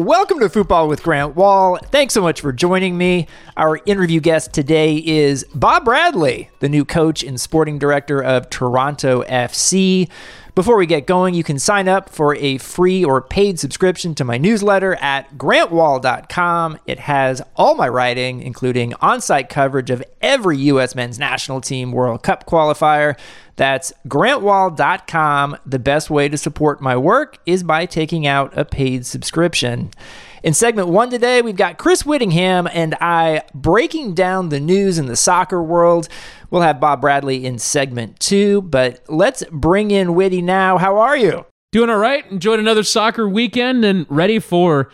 welcome to Football with Grant Wahl. Thanks so much for joining me. Our interview guest today is Bob Bradley, the new coach and sporting director of Toronto FC. Before we get going, you can sign up for a free or paid subscription to my newsletter at grantwahl.com. It has all my writing, including on site coverage of every U.S. men's national team World Cup qualifier. That's grantwahl.com. The best way to support my work is by taking out a paid subscription. In segment one today, we've got Chris Whittingham and I breaking down the news in the soccer world. We'll have Bob Bradley in segment two, but let's bring in Whitty now. How are you? Doing all right. Enjoyed another soccer weekend and ready for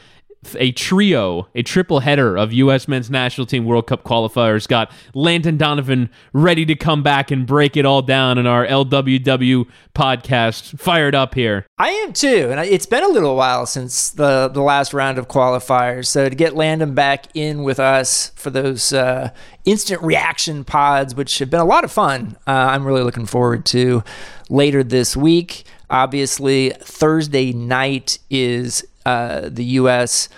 a trio, a triple header of U.S. men's national team World Cup qualifiers. Got Landon Donovan ready to come back and break it all down in our LWW podcast. Fired up here. I am too, and it's been a little while since the the last round of qualifiers. So to get Landon back in with us for those uh, instant reaction pods, which have been a lot of fun, uh, I'm really looking forward to later this week. Obviously, Thursday night is uh, the U.S.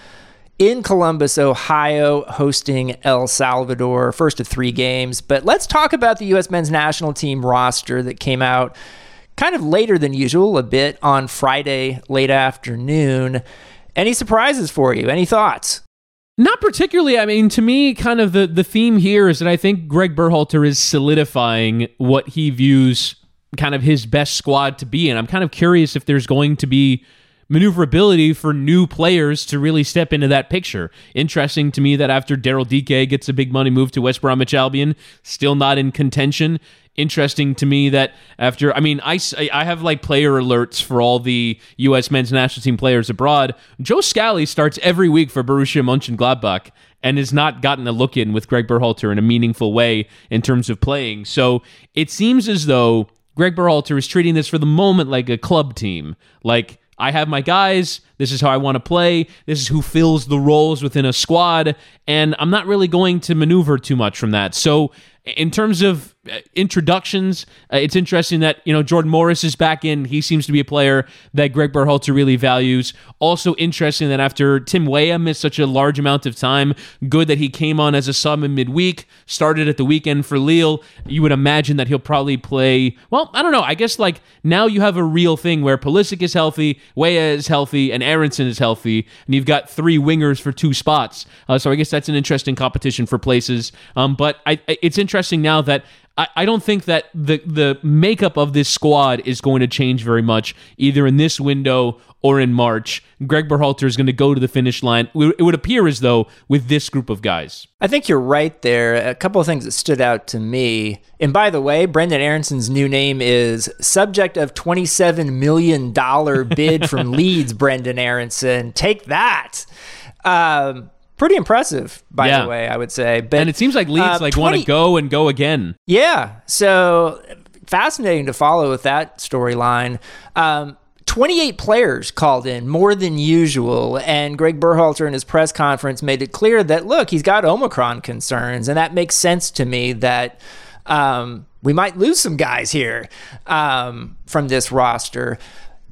in Columbus, Ohio, hosting El Salvador, first of three games. But let's talk about the U.S. men's national team roster that came out kind of later than usual, a bit on Friday late afternoon. Any surprises for you? Any thoughts? Not particularly. I mean, to me, kind of the, the theme here is that I think Greg Berhalter is solidifying what he views kind of his best squad to be. And I'm kind of curious if there's going to be maneuverability for new players to really step into that picture. Interesting to me that after Daryl Dike gets a big money move to West Bromwich Albion, still not in contention. Interesting to me that after, I mean, I, I have like player alerts for all the U.S. men's national team players abroad. Joe Scally starts every week for Borussia Mönchengladbach and has not gotten a look in with Greg Berhalter in a meaningful way in terms of playing. So it seems as though Greg Berhalter is treating this for the moment like a club team. Like, I have my guys. This is how I want to play. This is who fills the roles within a squad. And I'm not really going to maneuver too much from that. So, in terms of introductions, uh, it's interesting that you know Jordan Morris is back in. He seems to be a player that Greg Berhalter really values. Also interesting that after Tim Weah missed such a large amount of time, good that he came on as a sub in midweek, started at the weekend for Lille. You would imagine that he'll probably play. Well, I don't know. I guess like now you have a real thing where Pulisic is healthy, Weah is healthy, and Aaronson is healthy, and you've got three wingers for two spots. Uh, so I guess that's an interesting competition for places. Um, but I, it's interesting now that I, I don't think that the the makeup of this squad is going to change very much either in this window or in March. Greg Berhalter is going to go to the finish line. It would appear as though with this group of guys. I think you're right there. A couple of things that stood out to me. And by the way, Brendan Aaronson's new name is subject of $27 million bid from Leeds, Brendan Aaronson. Take that. Um, pretty impressive, by yeah. the way, I would say. But, and it seems like Leeds uh, like 20, want to go and go again. Yeah. So fascinating to follow with that storyline. Um, 28 players called in, more than usual. And Greg Berhalter in his press conference made it clear that, look, he's got Omicron concerns. And that makes sense to me that um, we might lose some guys here um, from this roster.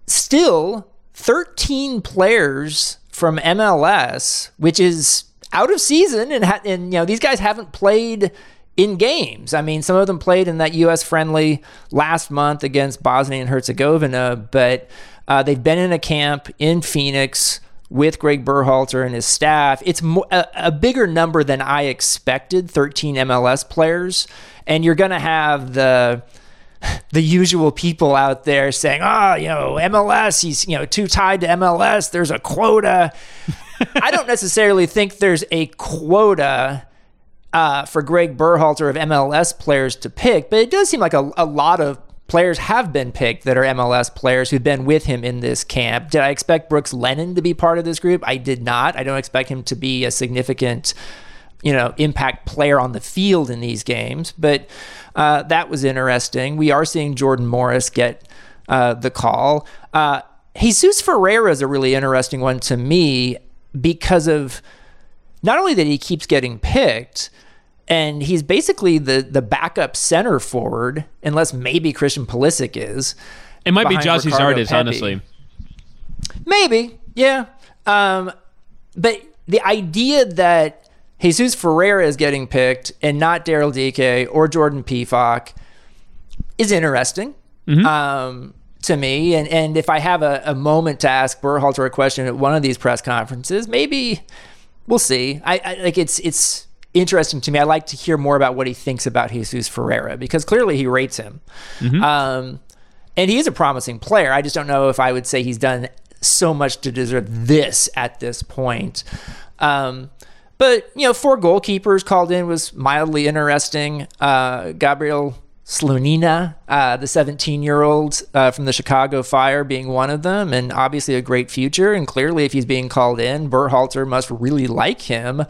Still, 13 players from MLS, which is out of season, and, ha- and you know these guys haven't played in games. I mean, some of them played in that U.S. friendly last month against Bosnia and Herzegovina, but uh, they've been in a camp in Phoenix with Greg Berhalter and his staff. It's mo- a, a, bigger number than I expected 13 MLS players. And you're going to have the. The usual people out there saying, "Oh, you know, MLS, he's you know too tied to MLS. There's a quota." I don't necessarily think there's a quota uh, for Greg Berhalter of MLS players to pick, but it does seem like a, a lot of players have been picked that are MLS players who've been with him in this camp. Did I expect Brooks Lennon to be part of this group? I did not. I don't expect him to be a significant, you know, impact player on the field in these games, but uh, that was interesting. We are seeing Jordan Morris get uh, the call. Uh, Jesus Ferreira is a really interesting one to me because of not only that he keeps getting picked, and he's basically the the backup center forward, unless maybe Christian Pulisic is. It might be Gyasi Zardes, honestly. Maybe, yeah. Um, but the idea that Jesus Ferreira is getting picked and not Daryl Dike or Jordan Pefok is interesting um, to me. And and if I have a, a moment to ask Berhalter a question at one of these press conferences, maybe we'll see. I, I like it's it's interesting to me. I like to hear more about what he thinks about Jesus Ferreira because clearly he rates him. Um, and he is a promising player. I just don't know if I would say he's done so much to deserve this at this point. Um, but you know, four goalkeepers called in was mildly interesting. Uh, Gabriel Slonina, uh, the 17-year-old uh, from the Chicago Fire, being one of them, and obviously a great future. And clearly, if he's being called in, Berhalter must really like him.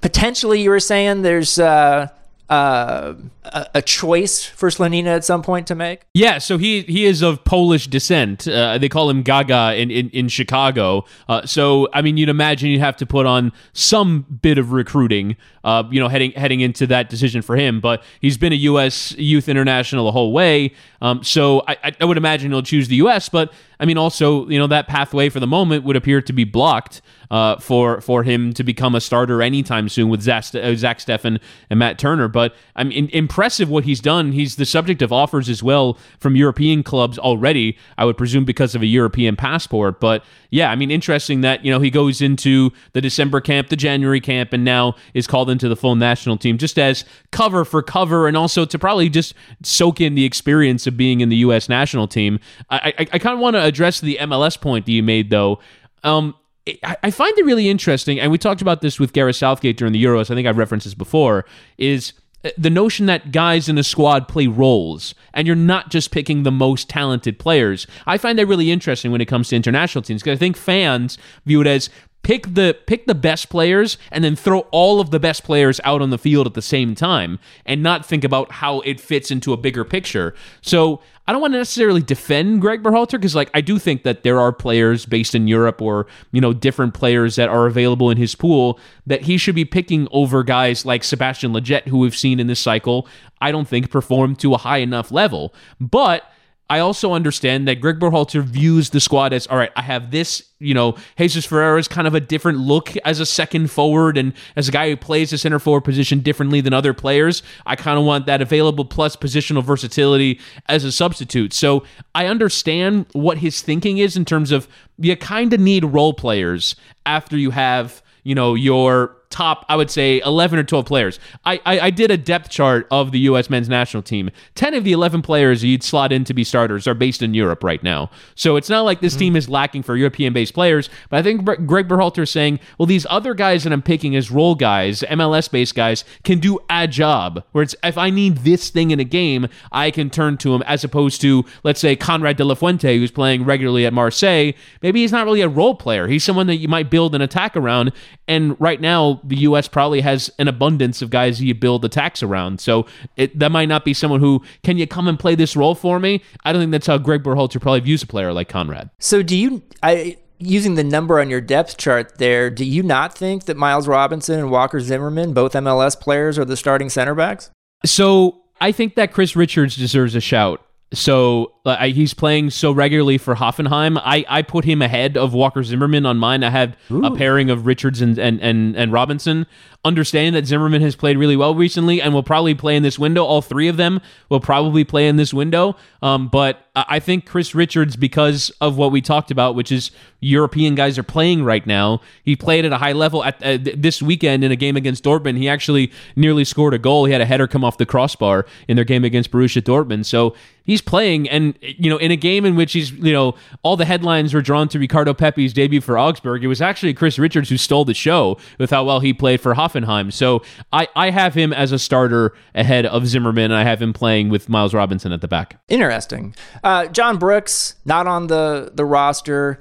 Potentially, you were saying there's uh, uh, a, choice for Slonina at some point to make. Yeah, so he he is of Polish descent. Uh, they call him Gaga in in, in Chicago. Uh, so I mean, you'd imagine you'd have to put on some bit of recruiting. Uh, you know, heading heading into that decision for him. But he's been a U.S. youth international the whole way. Um, so I, I would imagine he'll choose the U.S. But I mean, also, you know, that pathway for the moment would appear to be blocked uh, for for him to become a starter anytime soon with Zach, uh, Zach Steffen and Matt Turner. But I mean, impressive what he's done. He's the subject of offers as well from European clubs already. I would presume because of a European passport. But yeah, I mean, interesting that you know he goes into the December camp, the January camp, and now is called into the full national team just as cover for cover, and also to probably just soak in the experience of being in the U.S. national team. I I, I kind of want to address the MLS point that you made though. Um, I, find it really interesting, and we talked about this with Gareth Southgate during the Euros. I think I've referenced this before. Is the notion that guys in a squad play roles and you're not just picking the most talented players. I find that really interesting when it comes to international teams because I think fans view it as pick the pick the best players and then throw all of the best players out on the field at the same time and not think about how it fits into a bigger picture. So I don't want to necessarily defend Greg Berhalter because, like, I do think that there are players based in Europe or you know different players that are available in his pool that he should be picking over guys like Sebastian Lletget, who we've seen in this cycle. I don't think performed to a high enough level, but I also understand that Greg Berhalter views the squad as all right. I have this, you know, Jesus Ferreira is kind of a different look as a second forward and as a guy who plays the center forward position differently than other players. I kind of want that available plus positional versatility as a substitute. So I understand what his thinking is in terms of you kind of need role players after you have, you know, your top, I would say, 11 or 12 players. I, I, I, did a depth chart of the U.S. men's national team. 10 of the 11 players you'd slot in to be starters are based in Europe right now. So it's not like this mm-hmm. team is lacking for European based players. But I think Greg Berhalter is saying, well, these other guys that I'm picking as role guys, MLS based guys, can do a job. Where it's if I need this thing in a game, I can turn to him as opposed to, let's say, Konrad de la Fuente, who's playing regularly at Marseille. Maybe he's not really a role player. He's someone that you might build an attack around. And right now, the U.S. probably has an abundance of guys you build attacks around. So it, that might not be someone who can you come and play this role for me. I don't think that's how Greg Berhalter probably views a player like Konrad. So do you? I using the number on your depth chart there, do you not think that Miles Robinson and Walker Zimmerman, both MLS players, are the starting center backs? So I think that Chris Richards deserves a shout. So uh, he's playing so regularly for Hoffenheim. I, I put him ahead of Walker Zimmerman on mine. I had Ooh. a pairing of Richards and, and, and, and Robinson. Understanding that Zimmerman has played really well recently and will probably play in this window. All three of them will probably play in this window. Um, but I think Chris Richards, because of what we talked about, which is European guys are playing right now, he played at a high level at uh, this weekend in a game against Dortmund. He actually nearly scored a goal. He had a header come off the crossbar in their game against Borussia Dortmund. So he's playing, and you know, in a game in which he's, you know, all the headlines were drawn to Ricardo Pepi's debut for Augsburg. It was actually Chris Richards who stole the show with how well he played for Hoffenheim. So I, I have him as a starter ahead of Zimmerman. I have him playing with Miles Robinson at the back. Interesting. Uh, John Brooks not on the the roster,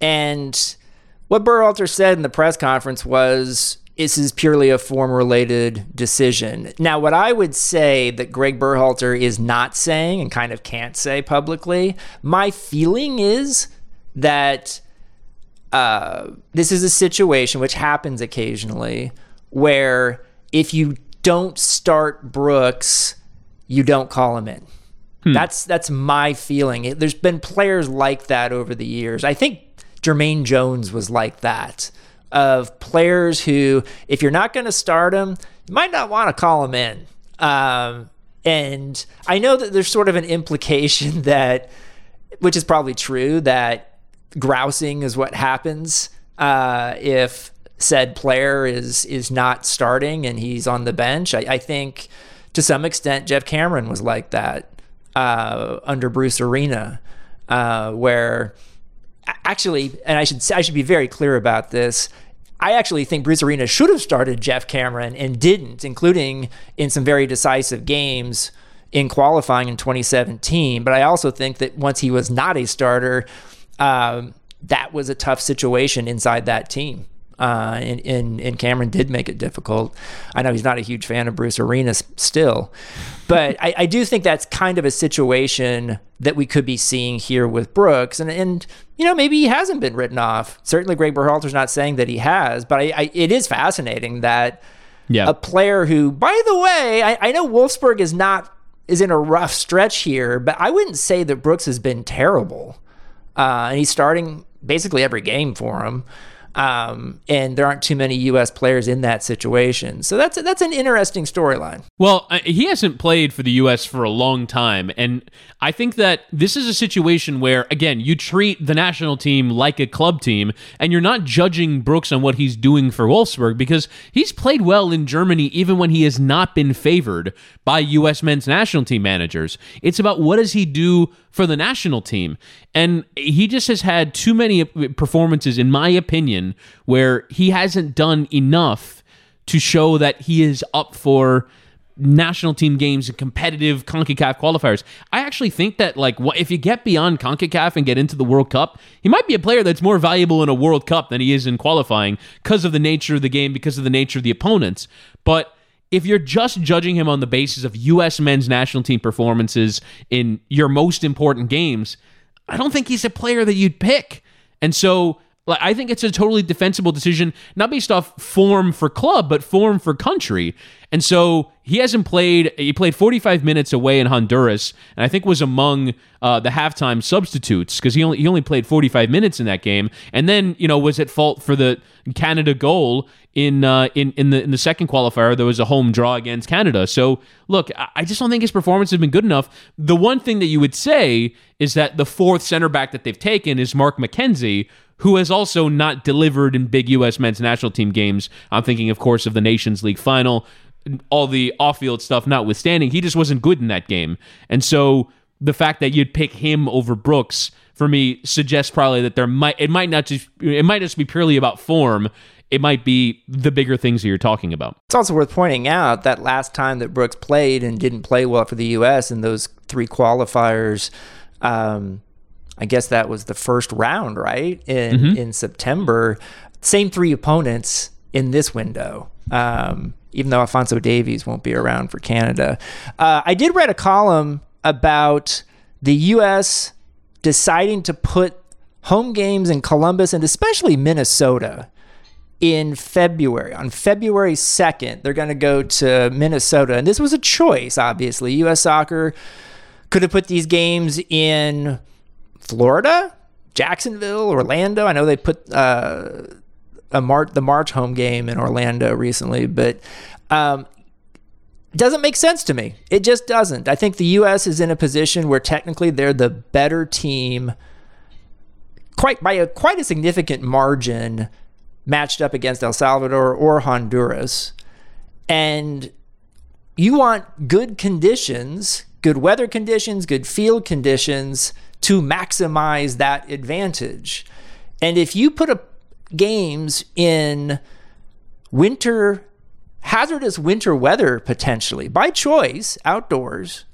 and what Berhalter said in the press conference was this is purely a form related decision. Now, what I would say that Greg Berhalter is not saying and kind of can't say publicly, my feeling is that uh, this is a situation which happens occasionally where if you don't start Brooks, you don't call him in. Hmm. That's that's my feeling. There's been players like that over the years. I think Jermaine Jones was like that of players who, if you're not going to start them, you might not want to call them in. Um, and I know that there's sort of an implication that, which is probably true, that grousing is what happens uh, if said player is is not starting and he's on the bench. I, I think to some extent Geoff Cameron was like that uh, under Bruce Arena, uh, where actually, and I should I should be very clear about this. I actually think Bruce Arena should have started Geoff Cameron and didn't, including in some very decisive games in qualifying in 2017. But I also think that once he was not a starter, um, that was a tough situation inside that team. Uh, and, and, and Cameron did make it difficult. I know he's not a huge fan of Bruce Arenas still, but I, I, do think that's kind of a situation that we could be seeing here with Brooks. And, and you know, maybe he hasn't been written off. Certainly, Greg Berhalter's not saying that he has, but I, I, it is fascinating that yeah. a player who, by the way, I, I know Wolfsburg is not is in a rough stretch here, but I wouldn't say that Brooks has been terrible. Uh, and he's starting basically every game for him. Um, and there aren't too many U.S. players in that situation. So that's that's an interesting storyline. Well, uh, he hasn't played for the U.S. for a long time, and I think that this is a situation where, again, you treat the national team like a club team, and you're not judging Brooks on what he's doing for Wolfsburg because he's played well in Germany even when he has not been favored by U.S. men's national team managers. It's about what does he do for the national team. And he just has had too many performances, in my opinion, where he hasn't done enough to show that he is up for national team games and competitive CONCACAF qualifiers. I actually think that like if you get beyond CONCACAF and get into the World Cup, he might be a player that's more valuable in a World Cup than he is in qualifying because of the nature of the game, because of the nature of the opponents. But if you're just judging him on the basis of U.S. men's national team performances in your most important games, I don't think he's a player that you'd pick. And so like, I think it's a totally defensible decision, not based off form for club, but form for country. And so he hasn't played. He played 45 minutes away in Honduras, and I think was among uh, the halftime substitutes because he only he only played 45 minutes in that game, and then you know was at fault for the Canada goal in uh, in in the in the second qualifier. There was a home draw against Canada. So look, I just don't think his performance has been good enough. The one thing that you would say is that the fourth center back that they've taken is Mark McKenzie, who has also not delivered in big U.S. men's national team games. I'm thinking, of course, of the Nations League final all the off-field stuff notwithstanding, he just wasn't good in that game. And so the fact that you'd pick him over Brooks for me suggests probably that there might it might not just it might just be purely about form. It might be the bigger things that you're talking about. It's also worth pointing out that last time that Brooks played and didn't play well for the U.S. in those three qualifiers, um, I guess that was the first round, right? In mm-hmm. in September. Same three opponents in this window. Um, even though Alfonso Davies won't be around for Canada. Uh, I did read a column about the U.S. deciding to put home games in Columbus and especially Minnesota in February. On February 2nd, they're going to go to Minnesota. And this was a choice, obviously. U.S. soccer could have put these games in Florida, Jacksonville, Orlando. I know they put. Uh, a the March home game in Orlando recently, but um, doesn't make sense to me. It just doesn't. I think the U.S. is in a position where technically they're the better team, quite by a quite a significant margin, matched up against El Salvador or Honduras, and you want good conditions, good weather conditions, good field conditions to maximize that advantage. And if you put a games in winter, hazardous winter weather potentially by choice outdoors,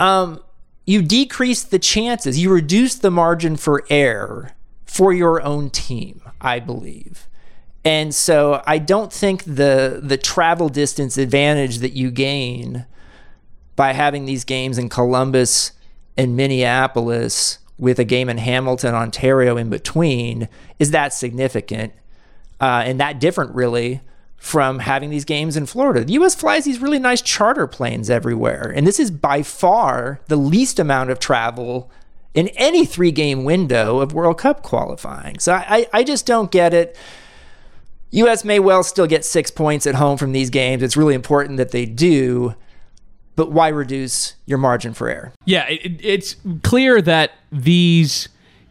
um, you decrease the chances, you reduce the margin for error for your own team, I believe. And so I don't think the the travel distance advantage that you gain by having these games in Columbus and Minneapolis with a game in Hamilton, Ontario in between is that significant uh, and that different, really, from having these games in Florida. The U.S. flies these really nice charter planes everywhere. And this is by far the least amount of travel in any three game window of World Cup qualifying. So I, I just don't get it. U.S. may well still get six points at home from these games. It's really important that they do, but why reduce your margin for error? Yeah, it, it's clear that these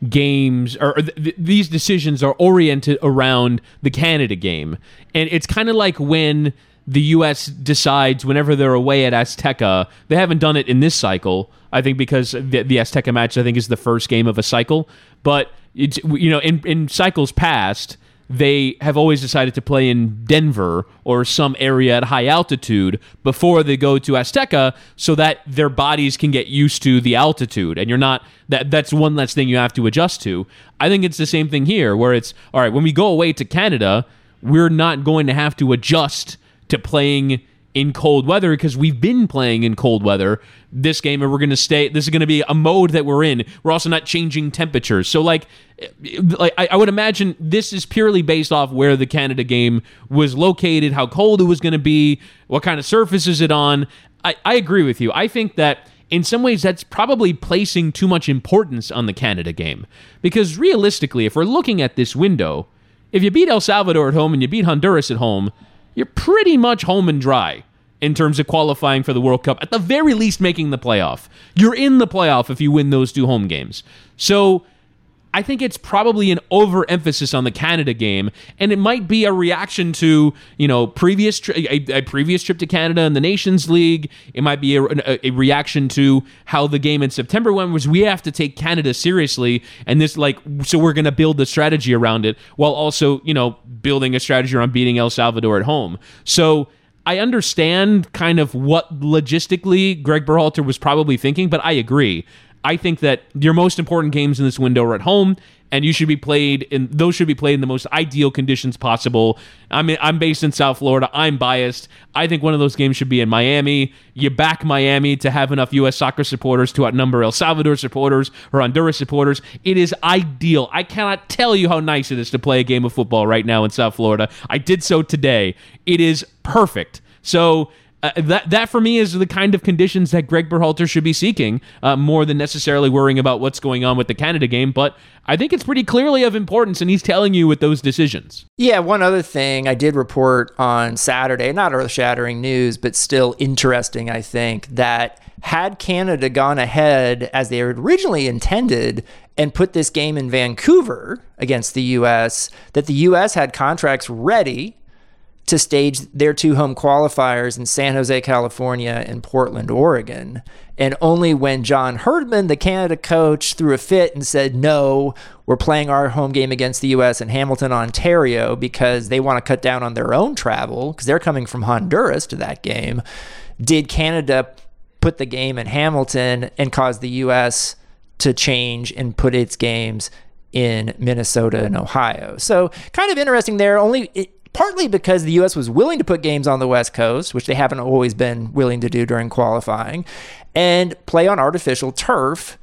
games or th- these decisions are oriented around the Canada game. And it's kind of like when the U.S. decides whenever they're away at Azteca, they haven't done it in this cycle. I think because the, the Azteca match, I think, is the first game of a cycle. But it's you know, in in cycles past, they have always decided to play in Denver or some area at high altitude before they go to Azteca so that their bodies can get used to the altitude and you're not that that's one less thing you have to adjust to. I think it's the same thing here where it's all right, when we go away to Canada, we're not going to have to adjust to playing in cold weather because we've been playing in cold weather this game and we're going to stay this is going to be a mode that we're in. We're also not changing temperatures. So like eh, like I, I would imagine this is purely based off where the canada game was located how cold it was going to be what kind of surface is it on. I, I agree with you. I think that in some ways that's probably placing too much importance on the canada game. Because realistically if we're looking at this window if you beat el salvador at home and you beat honduras at home you're pretty much home and dry in terms of qualifying for the World Cup, at the very least making the playoff. You're in the playoff if you win those two home games. So I think it's probably an overemphasis on the Canada game, and it might be a reaction to you know previous tri- a, a, previous trip to Canada in the Nations League. It might be a, a, reaction to how the game in September went. Was we have to take Canada seriously, and this like so we're going to build the strategy around it while also you know building a strategy around beating El Salvador at home. So. I understand kind of what logistically Greg Berhalter was probably thinking, but I agree. I think that your most important games in this window are at home, and you should be played in those should be played in the most ideal conditions possible. I mean, I'm based in South Florida. I'm biased. I think one of those games should be in Miami. You back Miami to have enough U.S. soccer supporters to outnumber El Salvador supporters or Honduras supporters. It is ideal. I cannot tell you how nice it is to play a game of football right now in South Florida. I did so today. It is perfect. So uh, that that for me is the kind of conditions that Greg Berhalter should be seeking uh, more than necessarily worrying about what's going on with the Canada game. But I think it's pretty clearly of importance, and he's telling you with those decisions. Yeah, one other thing I did report on Saturday, not earth shattering news, but still interesting, I think, that had Canada gone ahead as they originally intended and put this game in Vancouver against the U.S., that the U.S. had contracts ready to stage their two home qualifiers in San Jose, California and Portland, Oregon. And only when John Herdman, the Canada coach, threw a fit and said, no, we're playing our home game against the U.S. in Hamilton, Ontario, because they want to cut down on their own travel, because they're coming from Honduras to that game, did Canada put the game in Hamilton and cause the U.S. to change and put its games in Minnesota and Ohio. So kind of interesting there. Only partly because the U.S. was willing to put games on the West Coast, which they haven't always been willing to do during qualifying, and play on artificial turf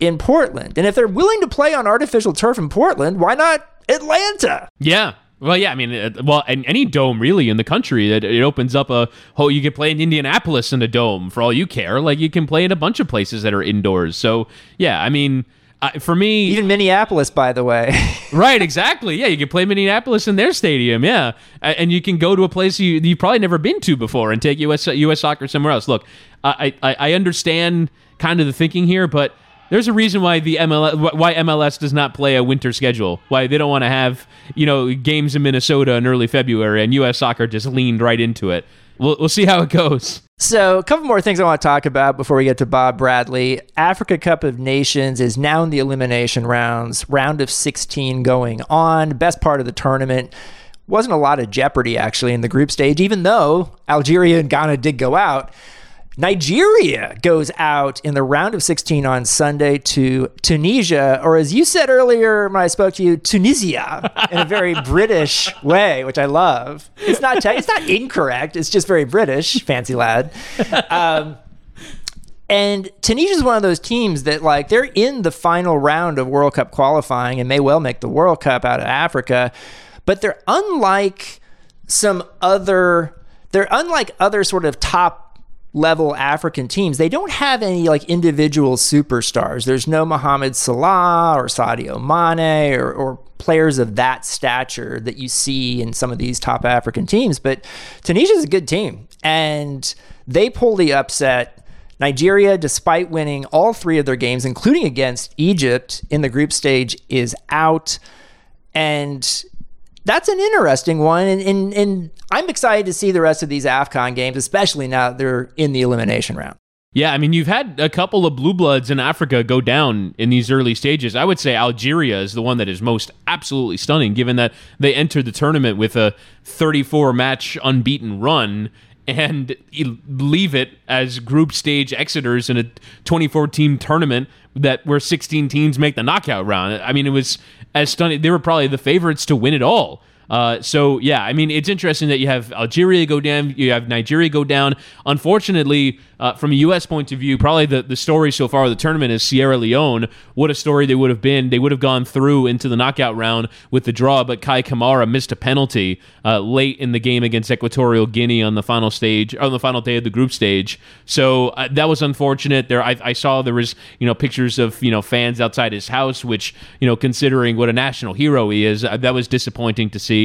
in Portland. And if they're willing to play on artificial turf in Portland, why not Atlanta? Yeah. Well, yeah, I mean, well, any dome really in the country, it, it opens up a whole. You can play in Indianapolis in a dome for all you care. Like you can play in a bunch of places that are indoors. So yeah, I mean, uh, for me, even Minneapolis, by the way. right, exactly. Yeah, you can play Minneapolis in their stadium. Yeah, and you can go to a place you you've probably never been to before and take U.S. U.S. soccer somewhere else. Look, I I, I understand kind of the thinking here, but there's a reason why the MLS why MLS does not play a winter schedule. Why they don't want to have you know games in Minnesota in early February, and U.S. Soccer just leaned right into it. We'll we'll see how it goes. So, a couple more things I want to talk about before we get to Bob Bradley. Africa Cup of Nations is now in the elimination rounds, round of 16 going on. Best part of the tournament. Wasn't a lot of jeopardy actually in the group stage, even though Algeria and Ghana did go out. Nigeria goes out in the round of 16 on Sunday to Tunisia, or as you said earlier when I spoke to you, Tunisia, in a very British way, which I love. It's not it's not incorrect. It's just very British, fancy lad. Um, and Tunisia is one of those teams that like they're in the final round of World Cup qualifying and may well make the World Cup out of Africa, but they're unlike some other they're unlike other sort of top level African teams, they don't have any like individual superstars. There's no Mohamed Salah or Sadio Mane or, or players of that stature that you see in some of these top African teams. But Tunisia is a good team, and they pull the upset. Nigeria, despite winning all three of their games, including against Egypt in the group stage, is out. And that's an interesting one. And, and, and, I'm excited to see the rest of these AFCON games, especially now they're in the elimination round. Yeah, I mean, you've had a couple of blue bloods in Africa go down in these early stages. I would say Algeria is the one that is most absolutely stunning, given that they entered the tournament with a 34 match unbeaten run and leave it as group stage exiters in a 24 team tournament that where 16 teams make the knockout round. I mean, it was as stunning. They were probably the favorites to win it all. Uh, so yeah, I mean, it's interesting that you have Algeria go down, you have Nigeria go down. Unfortunately, uh, from a U.S. point of view, probably the, the story so far of the tournament is Sierra Leone. What a story they would have been. They would have gone through into the knockout round with the draw, but Kei Kamara missed a penalty uh, late in the game against Equatorial Guinea on the final stage, on the final day of the group stage. So uh, that was unfortunate. There, I, I, saw there was you know pictures of you know fans outside his house, which you know considering what a national hero he is, uh, that was disappointing to see.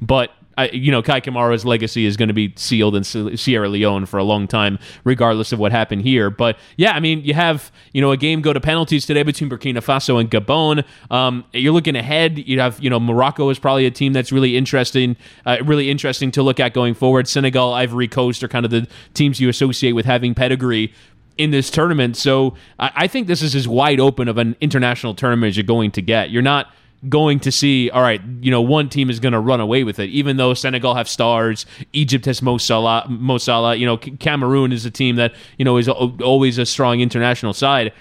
But I, you know, Kei Kamara's legacy is going to be sealed in Sierra Leone for a long time, regardless of what happened here. But yeah, I mean, you have you know a game go to penalties today between Burkina Faso and Gabon. Um, you're looking ahead. You have you know Morocco is probably a team that's really interesting, uh, really interesting to look at going forward. Senegal, Ivory Coast are kind of the teams you associate with having pedigree in this tournament. So I, I think this is as wide open of an international tournament as you're going to get. You're not going to see, all right, you know, one team is going to run away with it, even though Senegal have stars, Egypt has Mo Salah, Mo Salah, you know, Cameroon is a team that, you know, is always a strong international side.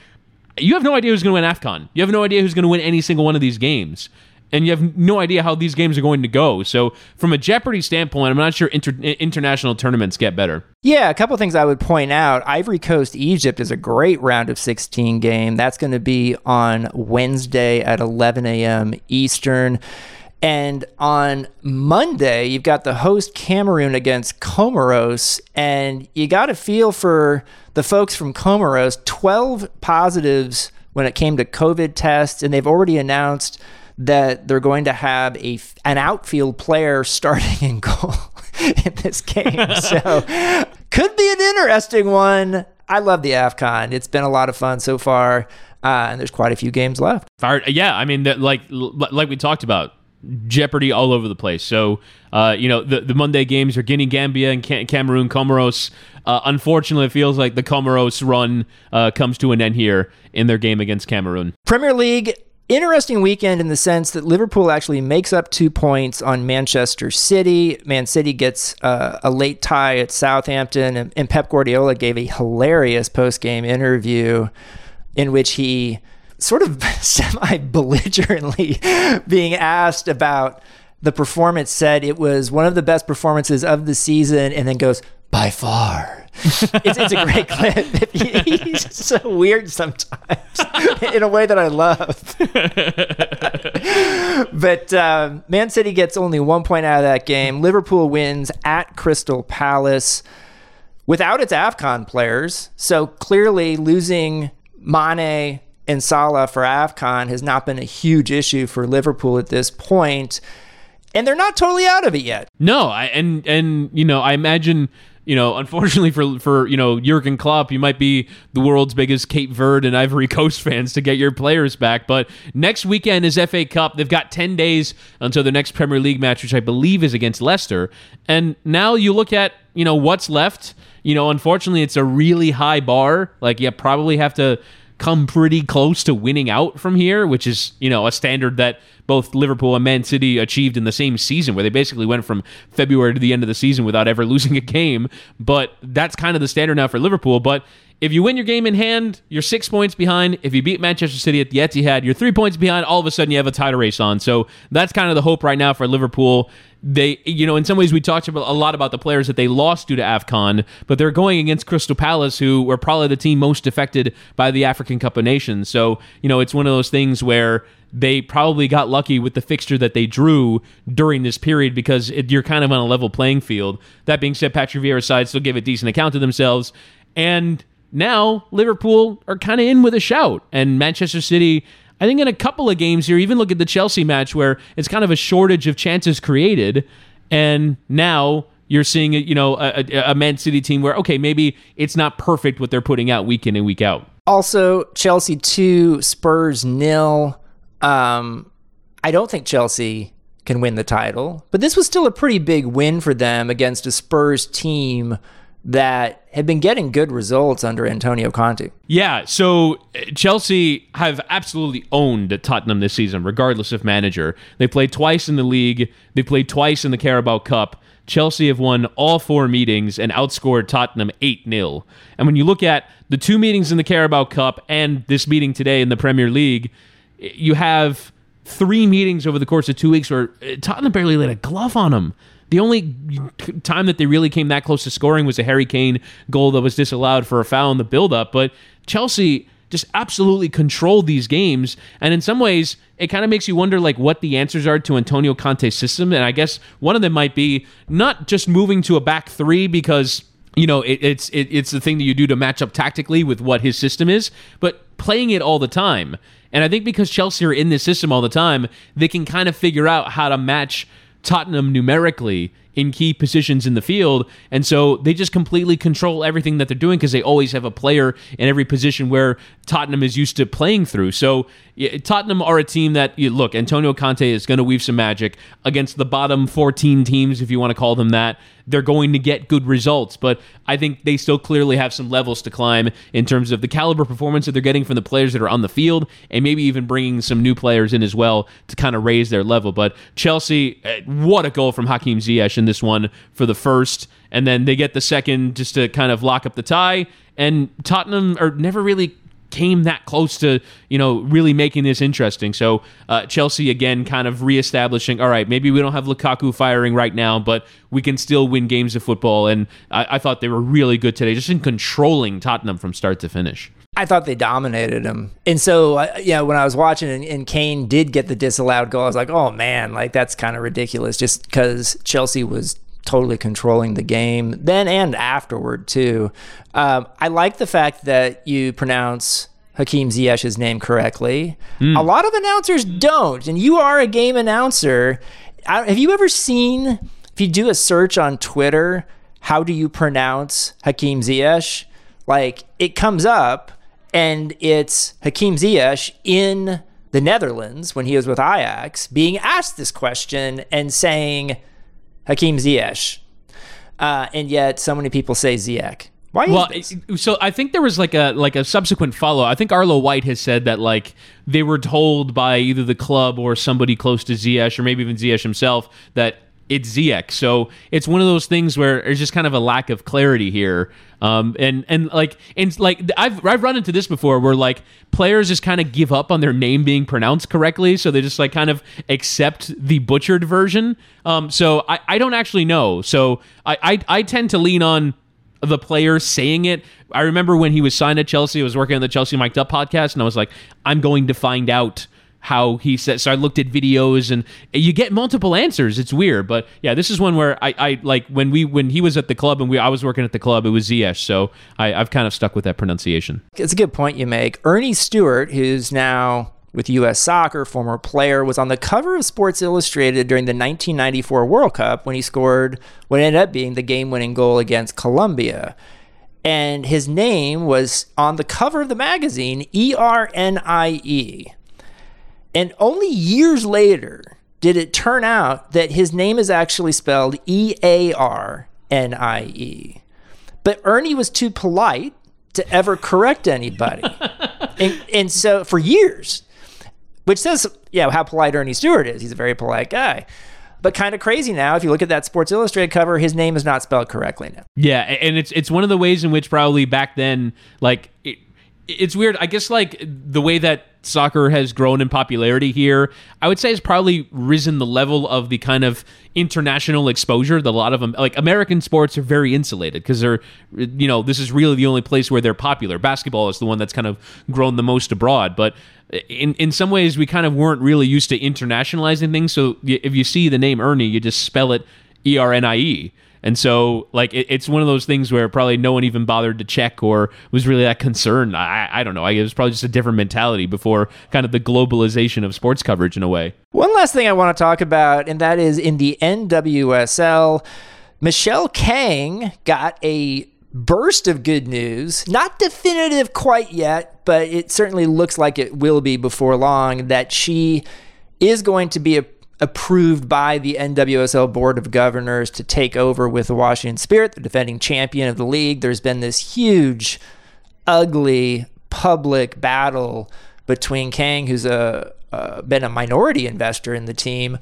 You have no idea who's going to win AFCON. You have no idea who's going to win any single one of these games and you have no idea how these games are going to go. So, from a Jeopardy standpoint, I'm not sure inter- international tournaments get better. Yeah, a couple things I would point out. Ivory Coast Egypt is a great round of 16 game. That's going to be on Wednesday at 11 a.m. Eastern. And on Monday, you've got the host Cameroon against Comoros. And you got a feel for the folks from Comoros 12 positives when it came to COVID tests. And they've already announced that they're going to have a an outfield player starting in goal in this game. So could be an interesting one. I love the AFCON. It's been a lot of fun so far. Uh, and there's quite a few games left. Yeah, I mean, like like we talked about, Jeopardy all over the place. So, uh, you know, the, the Monday games are Guinea, Gambia, and Cameroon, Comoros. Uh, unfortunately, it feels like the Comoros run uh, comes to an end here in their game against Cameroon. Premier League interesting weekend in the sense that Liverpool actually makes up two points on Manchester City. Man City gets uh, a late tie at Southampton, and, and Pep Guardiola gave a hilarious post game interview in which he sort of semi belligerently being asked about the performance said it was one of the best performances of the season and then goes by far it's, it's, a great clip. He's so weird sometimes in a way that I love. but um, Man City gets only one point out of that game. Liverpool wins at Crystal Palace without its AFCON players. So clearly losing Mane and Salah for AFCON has not been a huge issue for Liverpool at this point. point and they're not totally out of it yet. No, I, and and you know, I imagine you know, unfortunately for for you know Jurgen Klopp, you might be the world's biggest Cape Verde and Ivory Coast fans to get your players back. But next weekend is FA Cup. They've got ten days until the next Premier League match, which I believe is against Leicester. And now you look at you know what's left. You know, unfortunately, it's a really high bar. Like you probably have to come pretty close to winning out from here, which is, you know, a standard that both Liverpool and Man City achieved in the same season, where they basically went from February to the end of the season without ever losing a game. But that's kind of the standard now for Liverpool. But if you win your game in hand, you're six points behind. If you beat Manchester City at the Etihad, you're three points behind. All of a sudden, you have a title race on. So that's kind of the hope right now for Liverpool. They, you know, in some ways, we talked about a lot about the players that they lost due to AFCON, but they're going against Crystal Palace, who were probably the team most affected by the African Cup of Nations. So, you know, it's one of those things where they probably got lucky with the fixture that they drew during this period because it, you're kind of on a level playing field. That being said, Patrick Vieira's side still gave a decent account of themselves. And now Liverpool are kind of in with a shout, and Manchester City. I think in a couple of games here, even look at the Chelsea match where it's kind of a shortage of chances created, and now you're seeing you know a, a, Man City team where okay maybe it's not perfect what they're putting out week in and week out. Also, Chelsea two, Spurs nil. Um, I don't think Chelsea can win the title, but this was still a pretty big win for them against a Spurs team that had been getting good results under Antonio Conte. Yeah, so uh, Chelsea have absolutely owned Tottenham this season, regardless of manager. They played twice in the league, they played twice in the Carabao Cup. Chelsea have won all four meetings and outscored Tottenham 8 0. And when you look at the two meetings in the Carabao Cup and this meeting today in the Premier League, you have three meetings over the course of two weeks where uh, Tottenham barely laid a glove on them. The only time that they really came that close to scoring was a Harry Kane goal that was disallowed for a foul in the build-up. But Chelsea just absolutely controlled these games, and in some ways, it kind of makes you wonder like what the answers are to Antonio Conte's system. And I guess one of them might be not just moving to a back three because you know it, it's it, it's the thing that you do to match up tactically with what his system is, but playing it all the time. And I think because Chelsea are in this system all the time, they can kind of figure out how to match Tottenham numerically in key positions in the field. And so they just completely control everything that they're doing because they always have a player in every position where Tottenham is used to playing through. So Tottenham are a team that, you, look, Antonio Conte is going to weave some magic against the bottom 14 teams, if you want to call them that. They're going to get good results, but I think they still clearly have some levels to climb in terms of the caliber performance that they're getting from the players that are on the field, and maybe even bringing some new players in as well to kind of raise their level. But Chelsea, eh, what a goal from Hakim Ziyech in this one for the first, and then they get the second just to kind of lock up the tie. And Tottenham are never really came that close to you know really making this interesting. So uh, Chelsea again, kind of reestablishing. All right, maybe we don't have Lukaku firing right now, but we can still win games of football. And I, I thought they were really good today, just in controlling Tottenham from start to finish. I thought they dominated him. And so, uh, yeah, when I was watching and, and, Kane did get the disallowed goal, I was like, oh man, like that's kind of ridiculous just because Chelsea was totally controlling the game then and afterward too. Um, I like the fact that you pronounce Hakim Ziyech's name correctly. Mm. A lot of announcers don't, and you are a game announcer. have you ever seen if you do a search on Twitter, how do you pronounce Hakim Ziyech? Like it comes up and it's Hakim Ziyech in the Netherlands when he was with Ajax being asked this question and saying Hakim Ziyech. Uh, and yet so many people say Ziyech. Why? Well, so I think there was like a like a subsequent follow. I think Arlo White has said that like they were told by either the club or somebody close to Ziyech or maybe even Ziyech himself that it's Ziyech. So it's one of those things where there's just kind of a lack of clarity here. Um, and and like and like I've I've run into this before where like players just kind of give up on their name being pronounced correctly, so they just like kind of accept the butchered version. Um, so I, I don't actually know. So I, I I tend to lean on the player saying it. I remember when he was signed at Chelsea, I was working on the Chelsea Mic'd Up podcast, and I was like, I'm going to find out how he said so i looked at videos and you get multiple answers it's weird but yeah this is one where i, I like when we when he was at the club and we i was working at the club it was ziyech so I, i've kind of stuck with that pronunciation it's a good point you make earnie stewart who's now with U.S. Soccer, former player, was on the cover of Sports Illustrated during the 1994 World Cup when he scored what ended up being the game winning goal against Colombia. And his name was on the cover of the magazine, E R N I E. And only years later did it turn out that his name is actually spelled E A R N I E. But Earnie was too polite to ever correct anybody. and, and so for years, which says, yeah, how polite Earnie Stewart is. He's a very polite guy. But kind of crazy now. If you look at that Sports Illustrated cover, his name is not spelled correctly now. Yeah, and it's it's one of the ways in which probably back then, like it, it's weird. I guess like the way that soccer has grown in popularity here, I would say has probably risen the level of the kind of international exposure that a lot of them like American sports are very insulated because they're you know, this is really the only place where they're popular. Basketball is the one that's kind of grown the most abroad, but in in some ways we kind of weren't really used to internationalizing things. So if you see the name Ernie, you just spell it E R N I E And so, like, it, it's one of those things where probably no one even bothered to check or was really that concerned. I, I don't know. I, it was probably just a different mentality before kind of the globalization of sports coverage in a way. One last thing I want to talk about, and that is in the NWSL, Michelle Kang got a burst of good news. Not definitive quite yet, but it certainly looks like it will be before long that she is going to be a approved by the NWSL Board of Governors to take over with the Washington Spirit, the defending champion of the league. There's been this huge, ugly public battle between Kang, who's a uh, been a minority investor in the team,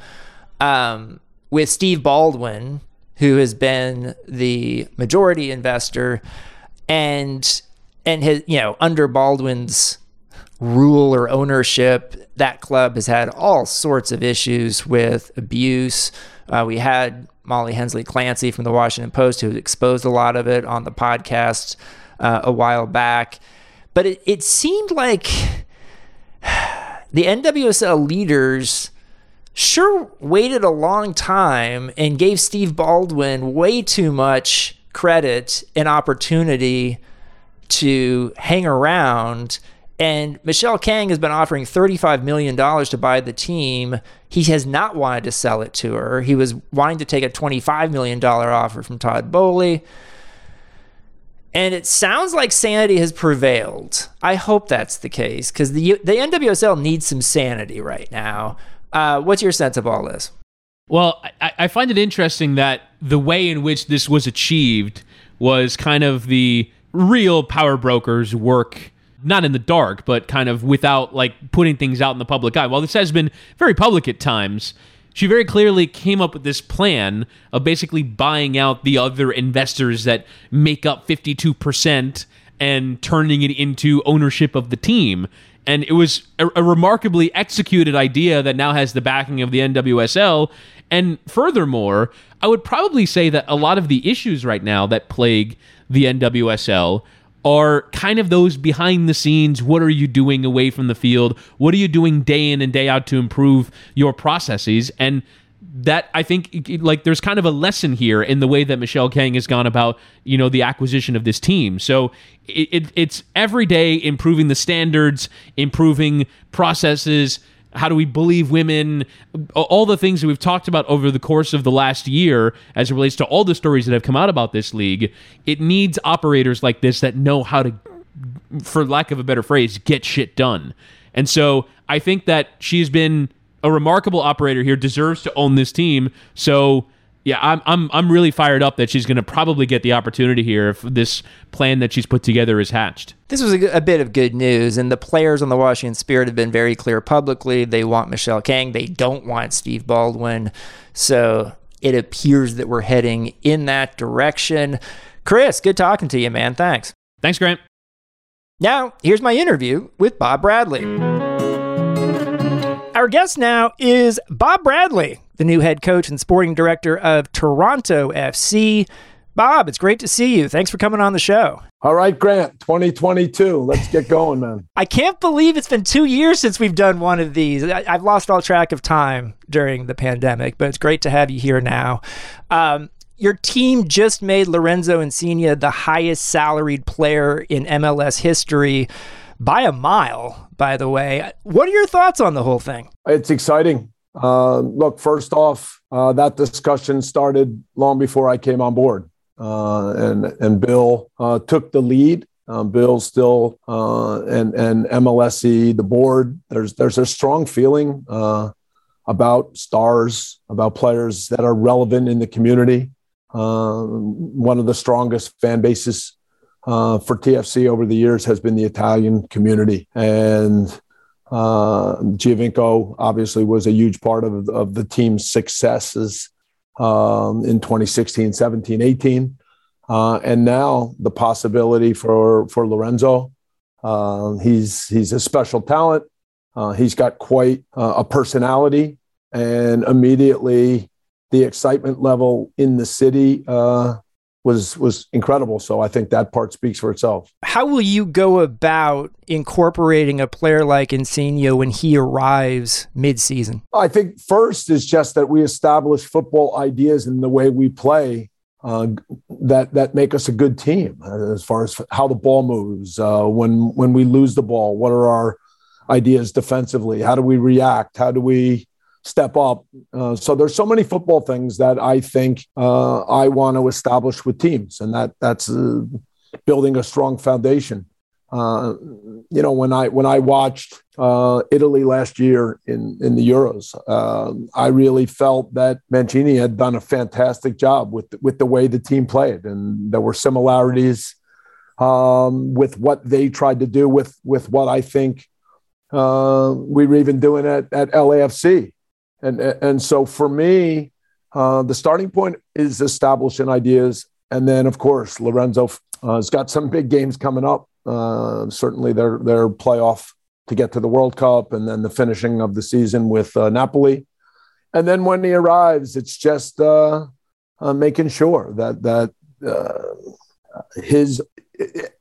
um, with Steve Baldwin, who has been the majority investor, and and his you know under Baldwin's rule or ownership, that club has had all sorts of issues with abuse. Uh, we had Molly Hensley Clancy from the Washington Post who exposed a lot of it on the podcast uh, a while back. But it, it seemed like the NWSL leaders sure waited a long time and gave Steve Baldwin way too much credit and opportunity to hang around and Michelle Kang has been offering $35 million to buy the team. He has not wanted to sell it to her. He was wanting to take a $25 million offer from Todd Boehly. And it sounds like sanity has prevailed. I hope that's the case because the, the NWSL needs some sanity right now. Uh, what's your sense of all this? Well, I, I find it interesting that the way in which this was achieved was kind of the real power brokers work not in the dark, but kind of without like putting things out in the public eye. While this has been very public at times, she very clearly came up with this plan of basically buying out the other investors that make up 52% and turning it into ownership of the team. And it was a, a remarkably executed idea that now has the backing of the NWSL. And furthermore, I would probably say that a lot of the issues right now that plague the NWSL are kind of those behind the scenes. What are you doing away from the field? What are you doing day in and day out to improve your processes? And that I think like there's kind of a lesson here in the way that Michelle Kang has gone about you know the acquisition of this team. So it, it, it's every day improving the standards, improving processes, how do we believe women all the things that we've talked about over the course of the last year as it relates to all the stories that have come out about this league it needs operators like this that know how to for lack of a better phrase get shit done. And so i think that she's been a remarkable operator here deserves to own this team. So yeah, I'm I'm I'm really fired up that she's going to probably get the opportunity here if this plan that she's put together is hatched. This was a, a, bit of good news, and the players on the Washington Spirit have been very clear publicly. They want Michelle Kang. They don't want Steve Baldwin. So it appears that we're heading in that direction. Chris, good talking to you, man. Thanks. Thanks, Grant. Now, here's my interview with Bob Bradley. Our guest now is Bob Bradley, the new head coach and sporting director of Toronto FC. Bob, it's great to see you. Thanks for coming on the show. All right, Grant, 2022. Let's get going, man. I can't believe it's been two years since we've done one of these. I, have lost all track of time during the pandemic, but it's great to have you here now. Um, your team just made Lorenzo Insigne the highest salaried player in MLS history by a mile, by the way. What are your thoughts on the whole thing? It's exciting. Uh, look, first off, uh, that discussion started long before I came on board, uh, and and Bill uh, took the lead. Um, Bill still uh, and and MLSE, the board. There's there's a strong feeling uh, about stars, about players that are relevant in the community. one of the strongest fan bases uh, for TFC over the years has been the Italian community. And uh, Giovinco obviously was a huge part of, of the team's successes um, in 2016, 17, 18. Uh, and now the possibility for, for Lorenzo. Uh, he's, he's a special talent. Uh, he's got quite uh, a personality. And immediately the excitement level in the city uh, was was incredible. So I think that part speaks for itself. How will you go about incorporating a player like Insigne when he arrives mid-season? I think first is just that we establish football ideas in the way we play uh, that that make us a good team as far as how the ball moves. Uh, when when we lose the ball, what are our ideas defensively? How do we react? How do we step up? Uh, so there's so many football things that I think uh, I want to establish with teams, and that that's uh, building a strong foundation. Uh, you know, when I when I watched uh, Italy last year in in the Euros, uh, I really felt that Mancini had done a fantastic job with with the way the team played, and there were similarities um, with what they tried to do with with what I think uh, we were even doing at at LAFC, and and so for me, uh, the starting point is establishing ideas, and then of course Lorenzo uh, has got some big games coming up uh, certainly, their their playoff to get to the World Cup, and then the finishing of the season with uh, Napoli. And then when he arrives, it's just uh, making sure that that his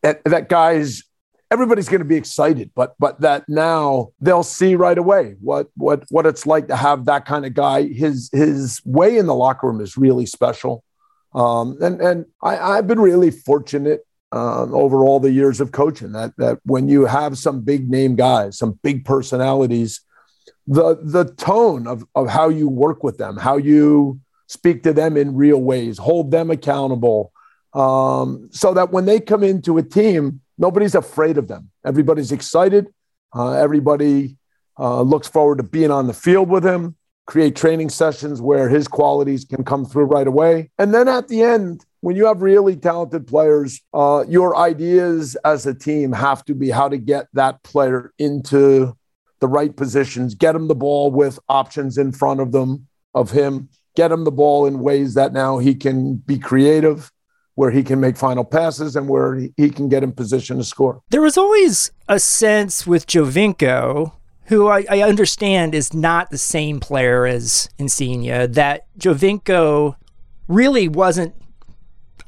that guy's everybody's going to be excited, but but that now they'll see right away what what what it's like to have that kind of guy. His his way in the locker room is really special. Um, and and I, I've been really fortunate um, over all the years of coaching that that when you have some big name guys, some big personalities, the the tone of of how you work with them, how you speak to them in real ways, hold them accountable, um, so that when they come into a team, nobody's afraid of them. Everybody's excited. Uh, everybody uh, looks forward to being on the field with him. Create training sessions where his qualities can come through right away, and then at the end, when you have really talented players, uh, your ideas as a team have to be how to get that player into the right positions, get him the ball with options in front of them, of him, get him the ball in ways that now he can be creative, where he can make final passes and where he can get in position to score. There was always a sense with Giovinco, who I, I understand is not the same player as Insigne, that Giovinco really wasn't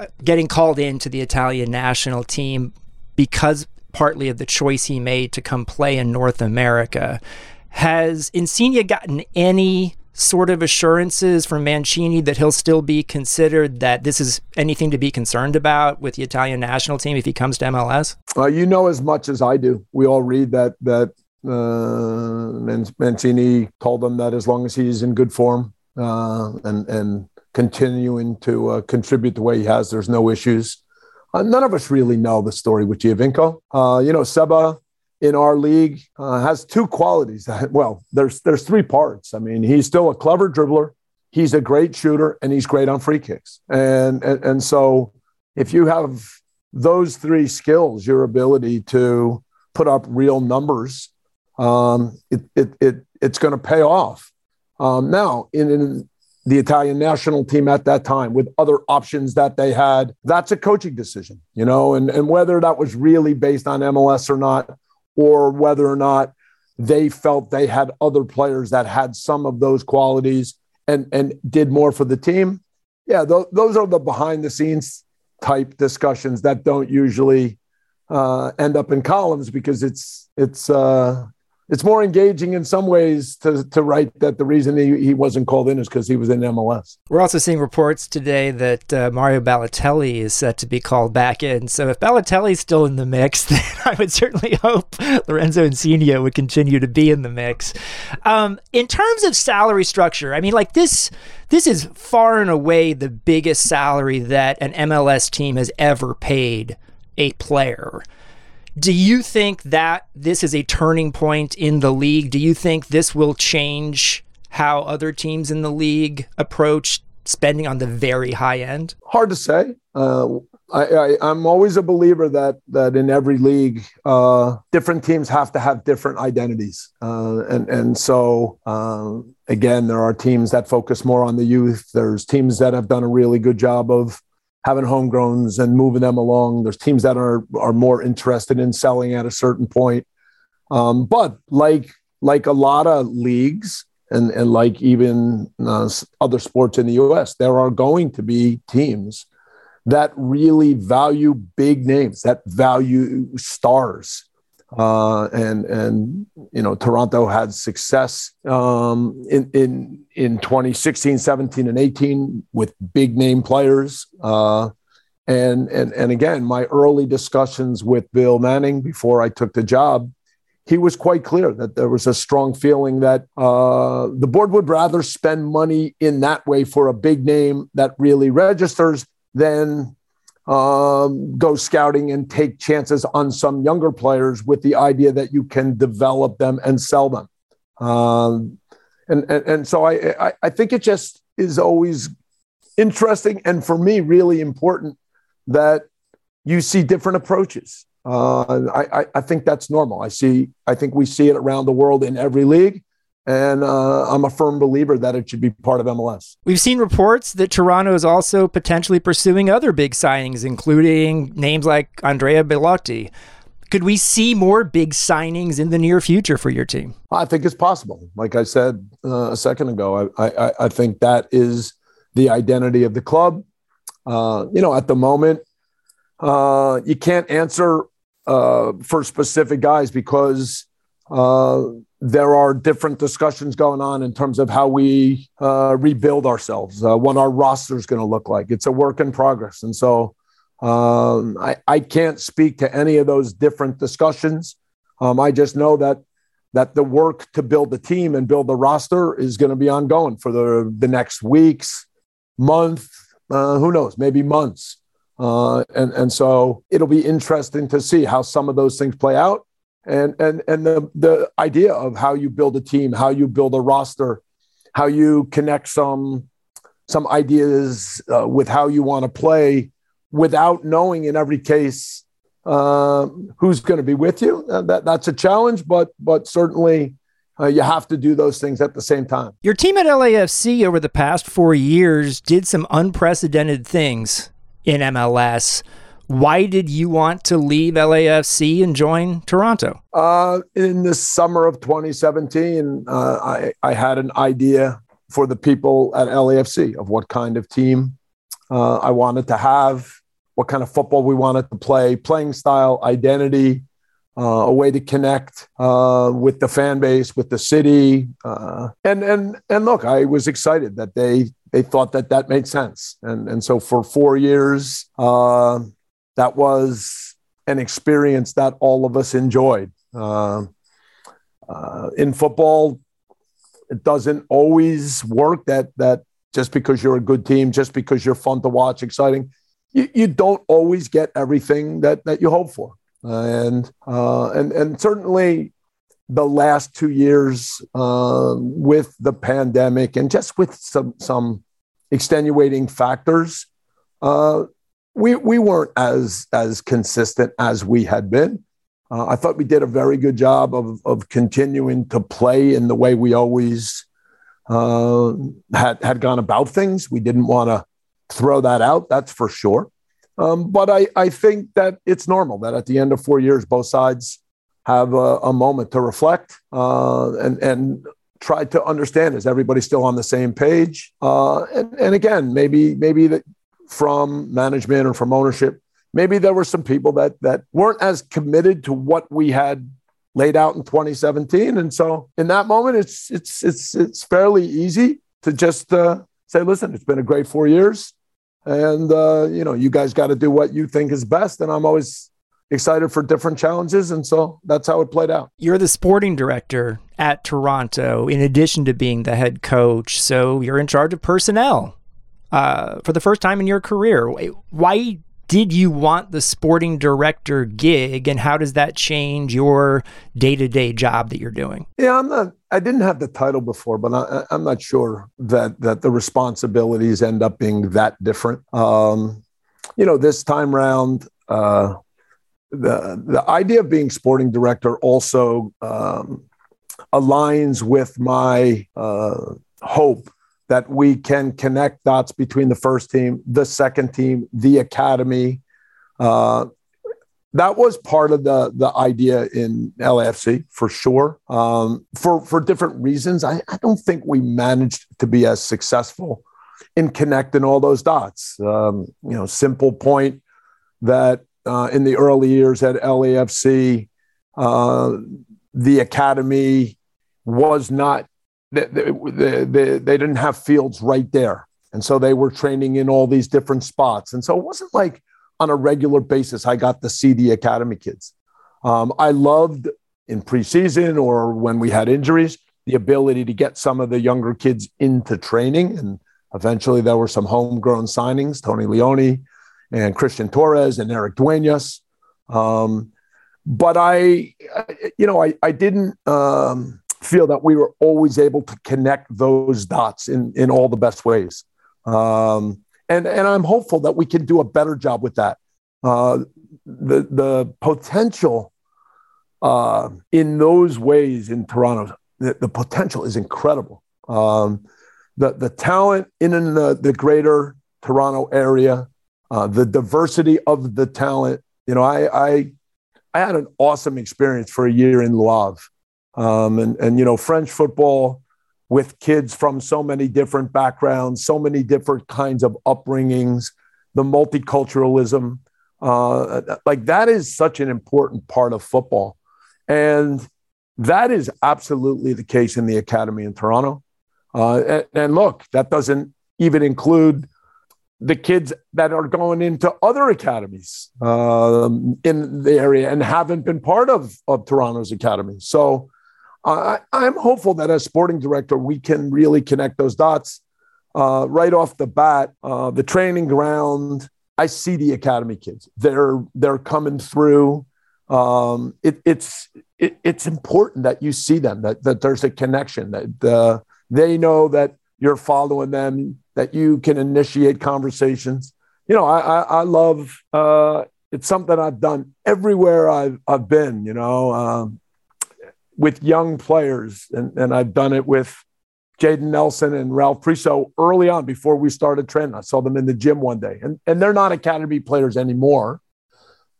uh, getting called into the Italian national team because partly of the choice he made to come play in North America. Has Insigne gotten any sort of assurances from Mancini that he'll still be considered that this is anything to be concerned about with the Italian national team if he comes to MLS? Uh, you know as much as I do. We all read that that uh, Mancini told them that as long as he's in good form uh, and and continuing to uh, contribute the way he has. There's no issues. Uh, none of us really know the story with Giovinco. Uh, you know, Seba in our league uh, has two qualities. That, well, there's there's three parts. I mean, he's still a clever dribbler. He's a great shooter, and he's great on free kicks. And and, and so, if you have those three skills, your ability to put up real numbers, um, it, it, it it's going to pay off. Um, now, in, in the Italian national team at that time with other options that they had. That's a coaching decision, you know, and, and whether that was really based on MLS or not, or whether or not they felt they had other players that had some of those qualities and, and did more for the team. Yeah, th- those are the behind the scenes type discussions that don't usually uh, end up in columns because it's it's uh, it's more engaging in some ways to, to write that the reason he, he wasn't called in is because he was in MLS. We're also seeing reports today that uh, Mario Balotelli is set to be called back in. So if Balotelli's still in the mix, then I would certainly hope Lorenzo Insigne would continue to be in the mix. Um, in terms of salary structure, I mean, like this, this is far and away the biggest salary that an MLS team has ever paid a player. Do you think that this is a turning point in the league? Do you think this will change how other teams in the league approach spending on the very high end? Hard to say. Uh, I, am always a believer that that in every league, uh, different teams have to have different identities, uh, and and so uh, again, there are teams that focus more on the youth. There's teams that have done a really good job of having homegrowns and moving them along. There's teams that are are more interested in selling at a certain point. Um, but like like a lot of leagues and and like even uh, other sports in the U.S., there are going to be teams that really value big names, that value stars, uh, and and you know Toronto had success um, in in in 2016, 17, and 18 with big name players. Uh, and and and again, my early discussions with Bill Manning before I took the job, he was quite clear that there was a strong feeling that uh, the board would rather spend money in that way for a big name that really registers than um, go scouting and take chances on some younger players with the idea that you can develop them and sell them. Um, and, and, and so I, I, I think it just is always interesting and for me really important that you see different approaches. Uh, I, I think that's normal. I see. I think we see it around the world in every league, and uh, I'm a firm believer that it should be part of MLS. We've seen reports that Toronto is also potentially pursuing other big signings, including names like Andrea Bellotti. Could we see more big signings in the near future for your team? I think it's possible. Like I said uh, a second ago, I, I, I, think that is the identity of the club. Uh, you know, at the moment, uh, you can't answer uh, for specific guys because uh, there are different discussions going on in terms of how we uh, rebuild ourselves, uh, what our roster is going to look like. It's a work in progress. And so um, I, I can't speak to any of those different discussions. Um, I just know that that the work to build the team and build the roster is going to be ongoing for the, the next weeks, month, uh, who knows, maybe months. Uh, and, and so it'll be interesting to see how some of those things play out and and and the the idea of how you build a team, how you build a roster, how you connect some some ideas uh, with how you want to play, without knowing in every case uh, who's going to be with you. Uh, that that's a challenge, but but certainly. Uh, you have to do those things at the same time. Your team at LAFC over the past four years did some unprecedented things in MLS. Why did you want to leave LAFC and join Toronto? Uh, in the summer of 2017, uh, I, I had an idea for the people at LAFC of what kind of team uh, I wanted to have, what kind of football we wanted to play, playing style, identity, uh, a way to connect uh, with the fan base, with the city, uh, and and and look, I was excited that they they thought that that made sense, and and so for four years, uh, that was an experience that all of us enjoyed. Uh, uh, in football, it doesn't always work that that just because you're a good team, just because you're fun to watch, exciting, you, you don't always get everything that that you hope for. and uh, and and certainly the last two years uh, with the pandemic and just with some some extenuating factors, uh, we we weren't as as consistent as we had been. Uh, I thought we did a very good job of of continuing to play in the way we always uh, had had gone about things. We didn't want to throw that out. That's for sure. Um, but I I think that it's normal that at the end of four years, both sides have a, a moment to reflect uh, and and try to understand is everybody still on the same page uh, and, and again maybe maybe that from management or from ownership. Maybe there were some people that that weren't as committed to what we had laid out in 2017, and so in that moment, it's it's it's it's fairly easy to just uh, say, "Listen, it's been a great four years, and uh, you know, you guys got to do what you think is best." And I'm always excited for different challenges, and so that's how it played out. You're the sporting director at Toronto, in addition to being the head coach, so you're in charge of personnel uh, for the first time in your career. Why did you want the sporting director gig, and how does that change your day to day job that you're doing? Yeah, I'm not. I didn't have the title before, but I, am not sure that that the responsibilities end up being that different. Um, you know, this time round. Uh, the the idea of being sporting director also um, aligns with my uh, hope that we can connect dots between the first team, the second team, the academy. Uh, that was part of the the idea in LAFC for sure. Um, for for different reasons, I, I don't think we managed to be as successful in connecting all those dots. Um, you know, simple point that uh, in the early years at LAFC, uh, the academy was not, they, they, they, they didn't have fields right there. And so they were training in all these different spots. And so it wasn't like on a regular basis I got to see the academy kids. Um, I loved in preseason or when we had injuries the ability to get some of the younger kids into training. And eventually there were some homegrown signings, Tony Leone and Christian Torres and Erik Duenas. Um, but I, you know, I, I didn't um, feel that we were always able to connect those dots in, in all the best ways. Um, and, and I'm hopeful that we can do a better job with that. Uh, the, the potential uh, in those ways in Toronto the, the potential is incredible. Um, the, the talent in, the, the greater Toronto area, uh, the diversity of the talent. You know, I, I, I had an awesome experience for a year in Le Um, and, and, you know, French football with kids from so many different backgrounds, so many different kinds of upbringings, the multiculturalism. Uh, like that is such an important part of football. And that is absolutely the case in the academy in Toronto. Uh, and, and, look, that doesn't even include the kids that are going into other academies um, in the area and haven't been part of, of Toronto's academy. So uh, I'm hopeful that as sporting director, we can really connect those dots uh, right off the bat. Uh, the training ground, I see the academy kids. They're they're coming through. Um, it, it's it, it's important that you see them, that, that there's a connection, that uh, they know that you're following them, that you can initiate conversations. You know, I, I, I love, uh, it's something I've done everywhere I've, I've been, you know, um, with young players. And, and I've done it with Jayden Nelson and Ralph Priso early on before we started training. I saw them in the gym one day, and, and they're not academy players anymore.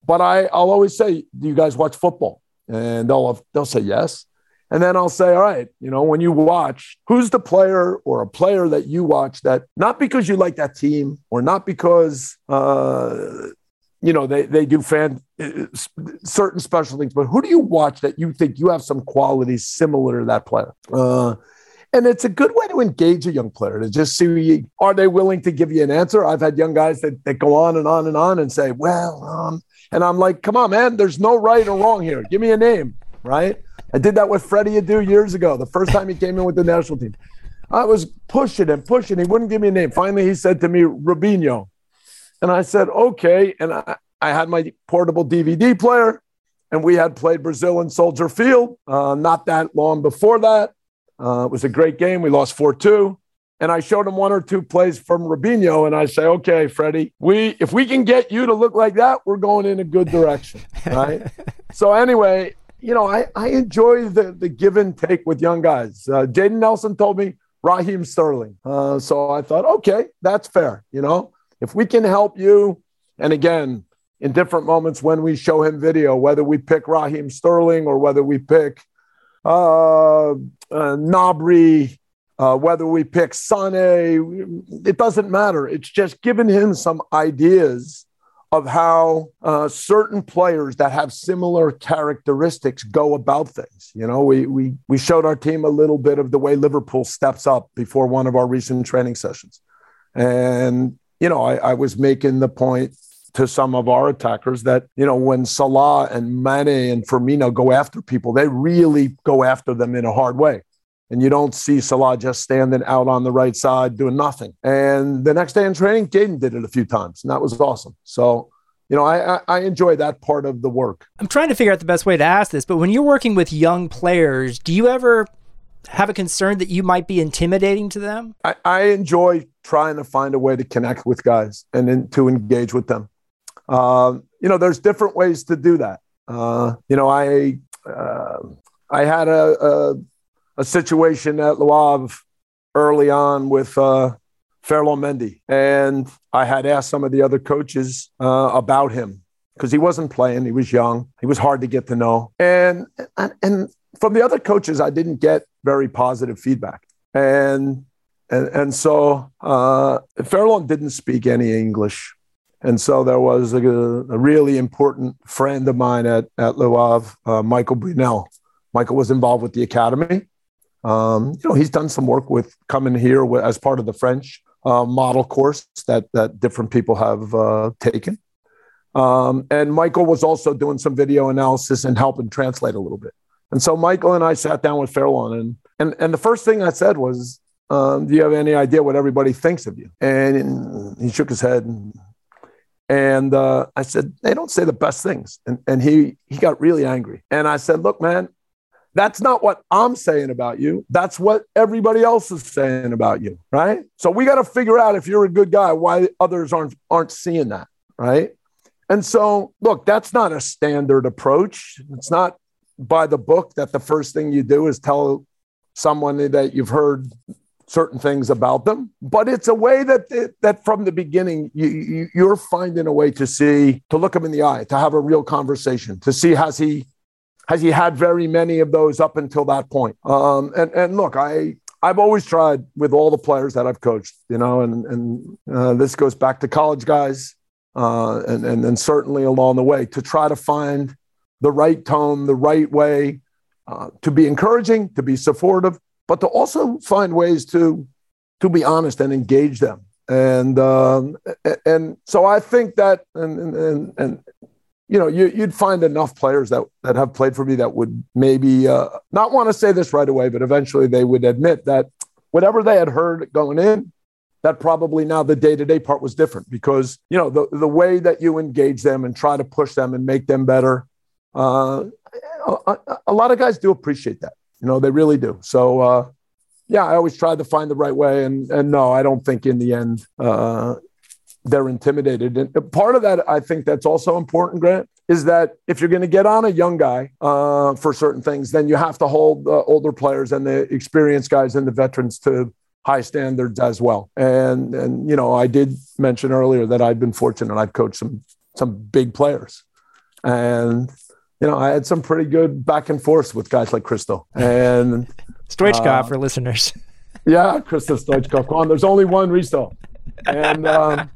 But I, I'll always say, Do you guys watch football? and they'll they'll say yes. And then I'll say, all right, you know, when you watch, who's the player or a player that you watch that not because you like that team or not because, uh, you know, they, they do fan uh, certain special things, but who do you watch that you think you have some qualities similar to that player? Uh, and it's a good way to engage a young player to just see are they willing to give you an answer. I've had young guys that, that go on and on and on and say, well, um, and I'm like, come on, man, there's no right or wrong here. Give me a name, right? I did that with Freddie Adu years ago, the first time he came in with the national team. I was pushing and pushing. He wouldn't give me a name. Finally, he said to me, Robinho. And I said, okay. And I, I had my portable DVD player, and we had played Brazil in Soldier Field uh, not that long before that. Uh, it was a great game. We lost 4 2 and I showed him one or two plays from Robinho, and I say, okay, Freddie, we if we can get you to look like that, we're going in a good direction, right? so anyway, you know, I, I enjoy the the give and take with young guys. Uh, Jayden Nelson told me Raheem Sterling, uh, so I thought, okay, that's fair. You know, if we can help you, and again, in different moments when we show him video, whether we pick Raheem Sterling or whether we pick uh, uh Gnabry uh, whether we pick Sane, it doesn't matter. It's just giving him some ideas of how uh, certain players that have similar characteristics go about things. You know, we, we, we showed our team a little bit of the way Liverpool steps up before one of our recent training sessions. And, you know, I, I was making the point to some of our attackers that, you know, when Salah and Mane and Firmino go after people, they really go after them in a hard way and you don't see Salah just standing out on the right side doing nothing. And the next day in training, Jayden did it a few times, and that was awesome. So, you know, I, I enjoy that part of the work. I'm trying to figure out the best way to ask this, but when you're working with young players, do you ever have a concern that you might be intimidating to them? I, I enjoy trying to find a way to connect with guys and then to engage with them. Uh, you know, there's different ways to do that. Uh, you know, I uh, I had a, a a situation at Havre early on with uh, Mendy. And I had asked some of the other coaches uh, about him because he wasn't playing. He was young. He was hard to get to know. And, and, and from the other coaches, I didn't get very positive feedback. And and, and so uh, Ferland didn't speak any English. And so there was a, a really important friend of mine at, at Le uh, Michael Brunel. Michael was involved with the academy. Um, you know, he's done some work with coming here with, as part of the French uh, model course that that different people have uh, taken. Um, and Michael was also doing some video analysis and helping translate a little bit. And so Michael and I sat down with Ferland, and and and the first thing I said was, um, "Do you have any idea what everybody thinks of you?" And he shook his head. And, and uh, I said, "They don't say the best things." And and he he got really angry. And I said, "Look, man, that's not what I'm saying about you. That's what everybody else is saying about you, right? So we got to figure out if you're a good guy, why others aren't aren't seeing that, right? And so, look, that's not a standard approach. It's not by the book that the first thing you do is tell someone that you've heard certain things about them but it's a way that that from the beginning you, you are finding a way to see to look him in the eye to have a real conversation to see has he has he had very many of those up until that point. Um, and and look i I've always tried with all the players that I've coached, you know, and and uh, this goes back to college guys, uh, and, and and certainly along the way to try to find the right tone, the right way uh, to be encouraging, to be supportive, but to also find ways to to be honest and engage them. And um, and so I think that and and and you know you, would find enough players that that have played for me that would maybe uh, not want to say this right away, but eventually they would admit that whatever they had heard going in. That probably now the day to day part was different because you know the the way that you engage them and try to push them and make them better uh, a, a, lot of guys do appreciate that. You know, they really do. So, uh, yeah, I always try to find the right way. And, and no, I don't think in the end uh, they're intimidated. And part of that, I think that's also important, Grant, is that if you're going to get on a young guy uh, for certain things, then you have to hold the older players and the experienced guys and the veterans to high standards as well. And and you know, I did mention earlier that I've been fortunate. I've coached some some big players, and you know, I had some pretty good back and forth with guys like Hristo and Stoichkov uh, for listeners. Yeah, Hristo Stoichkov. Come on, there's only one Hristo. And, um,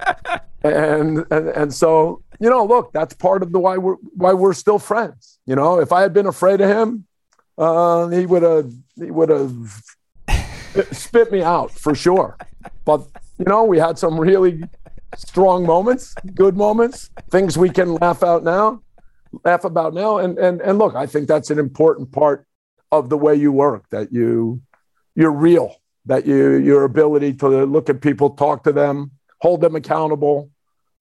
and and and so you know, look, that's part of the why we're why we're still friends. You know, if I had been afraid of him, uh, he would have he would have spit me out for sure. But you know, we had some really strong moments, good moments, things we can laugh out now laugh about now. And and and look, I think that's an important part of the way you work. That you you're real. That you your ability to look at people, talk to them, hold them accountable,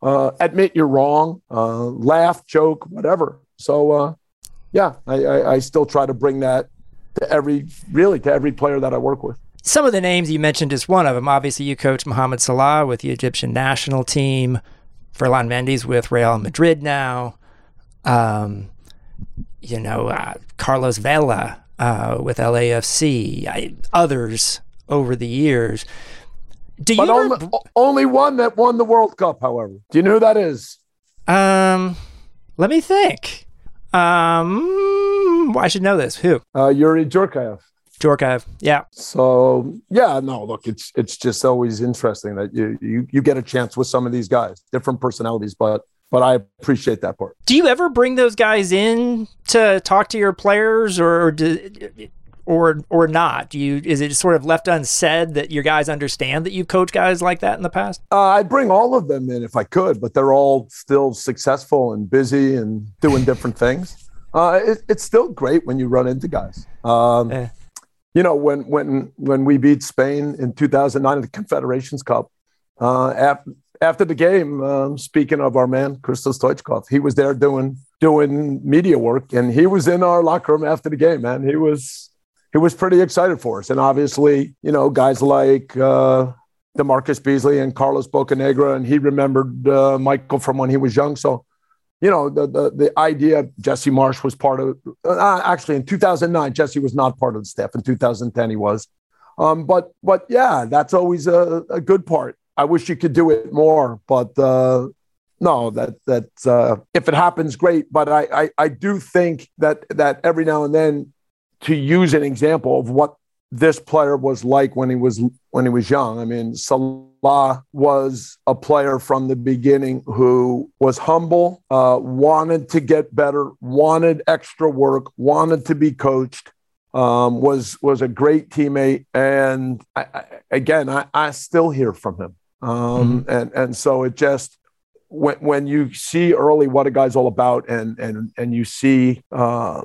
uh, admit you're wrong, uh, laugh, joke, whatever. So uh, yeah, I, I, I still try to bring that to every really to every player that I work with. Some of the names you mentioned is one of them. Obviously, you coach Mohamed Salah with the Egyptian national team. Ferland Mendy with Real Madrid now um, you know, uh, Carlos Vela uh, with LAFC, I, others over the years. Do but you only, ever... only one that won the World Cup, however. Do you know who that is? Um, let me think. Um, I should know this. Who? Uh, Youri Djorkaeff. Djorkaeff, yeah. So yeah, no, look, it's it's just always interesting that you you you get a chance with some of these guys, different personalities, but but I appreciate that part. Do you ever bring those guys in to talk to your players, or or or not? Do you is it sort of left unsaid that your guys understand that you've coached guys like that in the past? Uh, I'd bring all of them in if I could, but they're all still successful and busy and doing different things. Uh, it, it's still great when you run into guys. Um, eh. You know, when when when we beat Spain in 2009 in the Confederations Cup, uh, after, after the game, um, speaking of our man Christos Stoichkov, he was there doing doing media work, and he was in our locker room after the game. Man, he was he was pretty excited for us, and obviously, you know, guys like uh, DaMarcus Beasley and Carlos Bocanegra, and he remembered uh, Michael from when he was young. So, you know, the the, the idea Jesse Marsch was part of. Uh, actually, in 2009, Jesse was not part of the staff. In 2010, he was. Um, but but yeah, that's always a, a good part I wish you could do it more, but uh, no, that that uh, if it happens, great. But I, I I do think that that every now and then to use an example of what this player was like when he was when he was young. I mean, Salah was a player from the beginning who was humble, uh, wanted to get better, wanted extra work, wanted to be coached. Um, was was a great teammate, and I, I, again, I, I still hear from him, um, mm-hmm. and and so it just when when you see early what a guy's all about, and and and you see uh,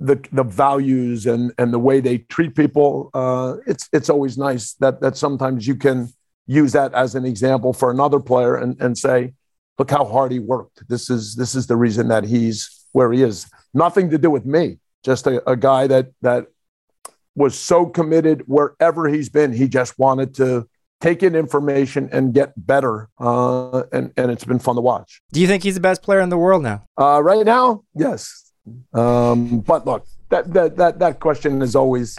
the the values and and the way they treat people, uh, it's it's always nice that that sometimes you can use that as an example for another player and and say, look how hard he worked. This is this is the reason that he's where he is. Nothing to do with me. Just a, a guy that that was so committed wherever he's been. He just wanted to take in information and get better. Uh, and, and it's been fun to watch. Do you think he's the best player in the world now? Uh, right now, yes. Um, but look, that, that, that, that question is always,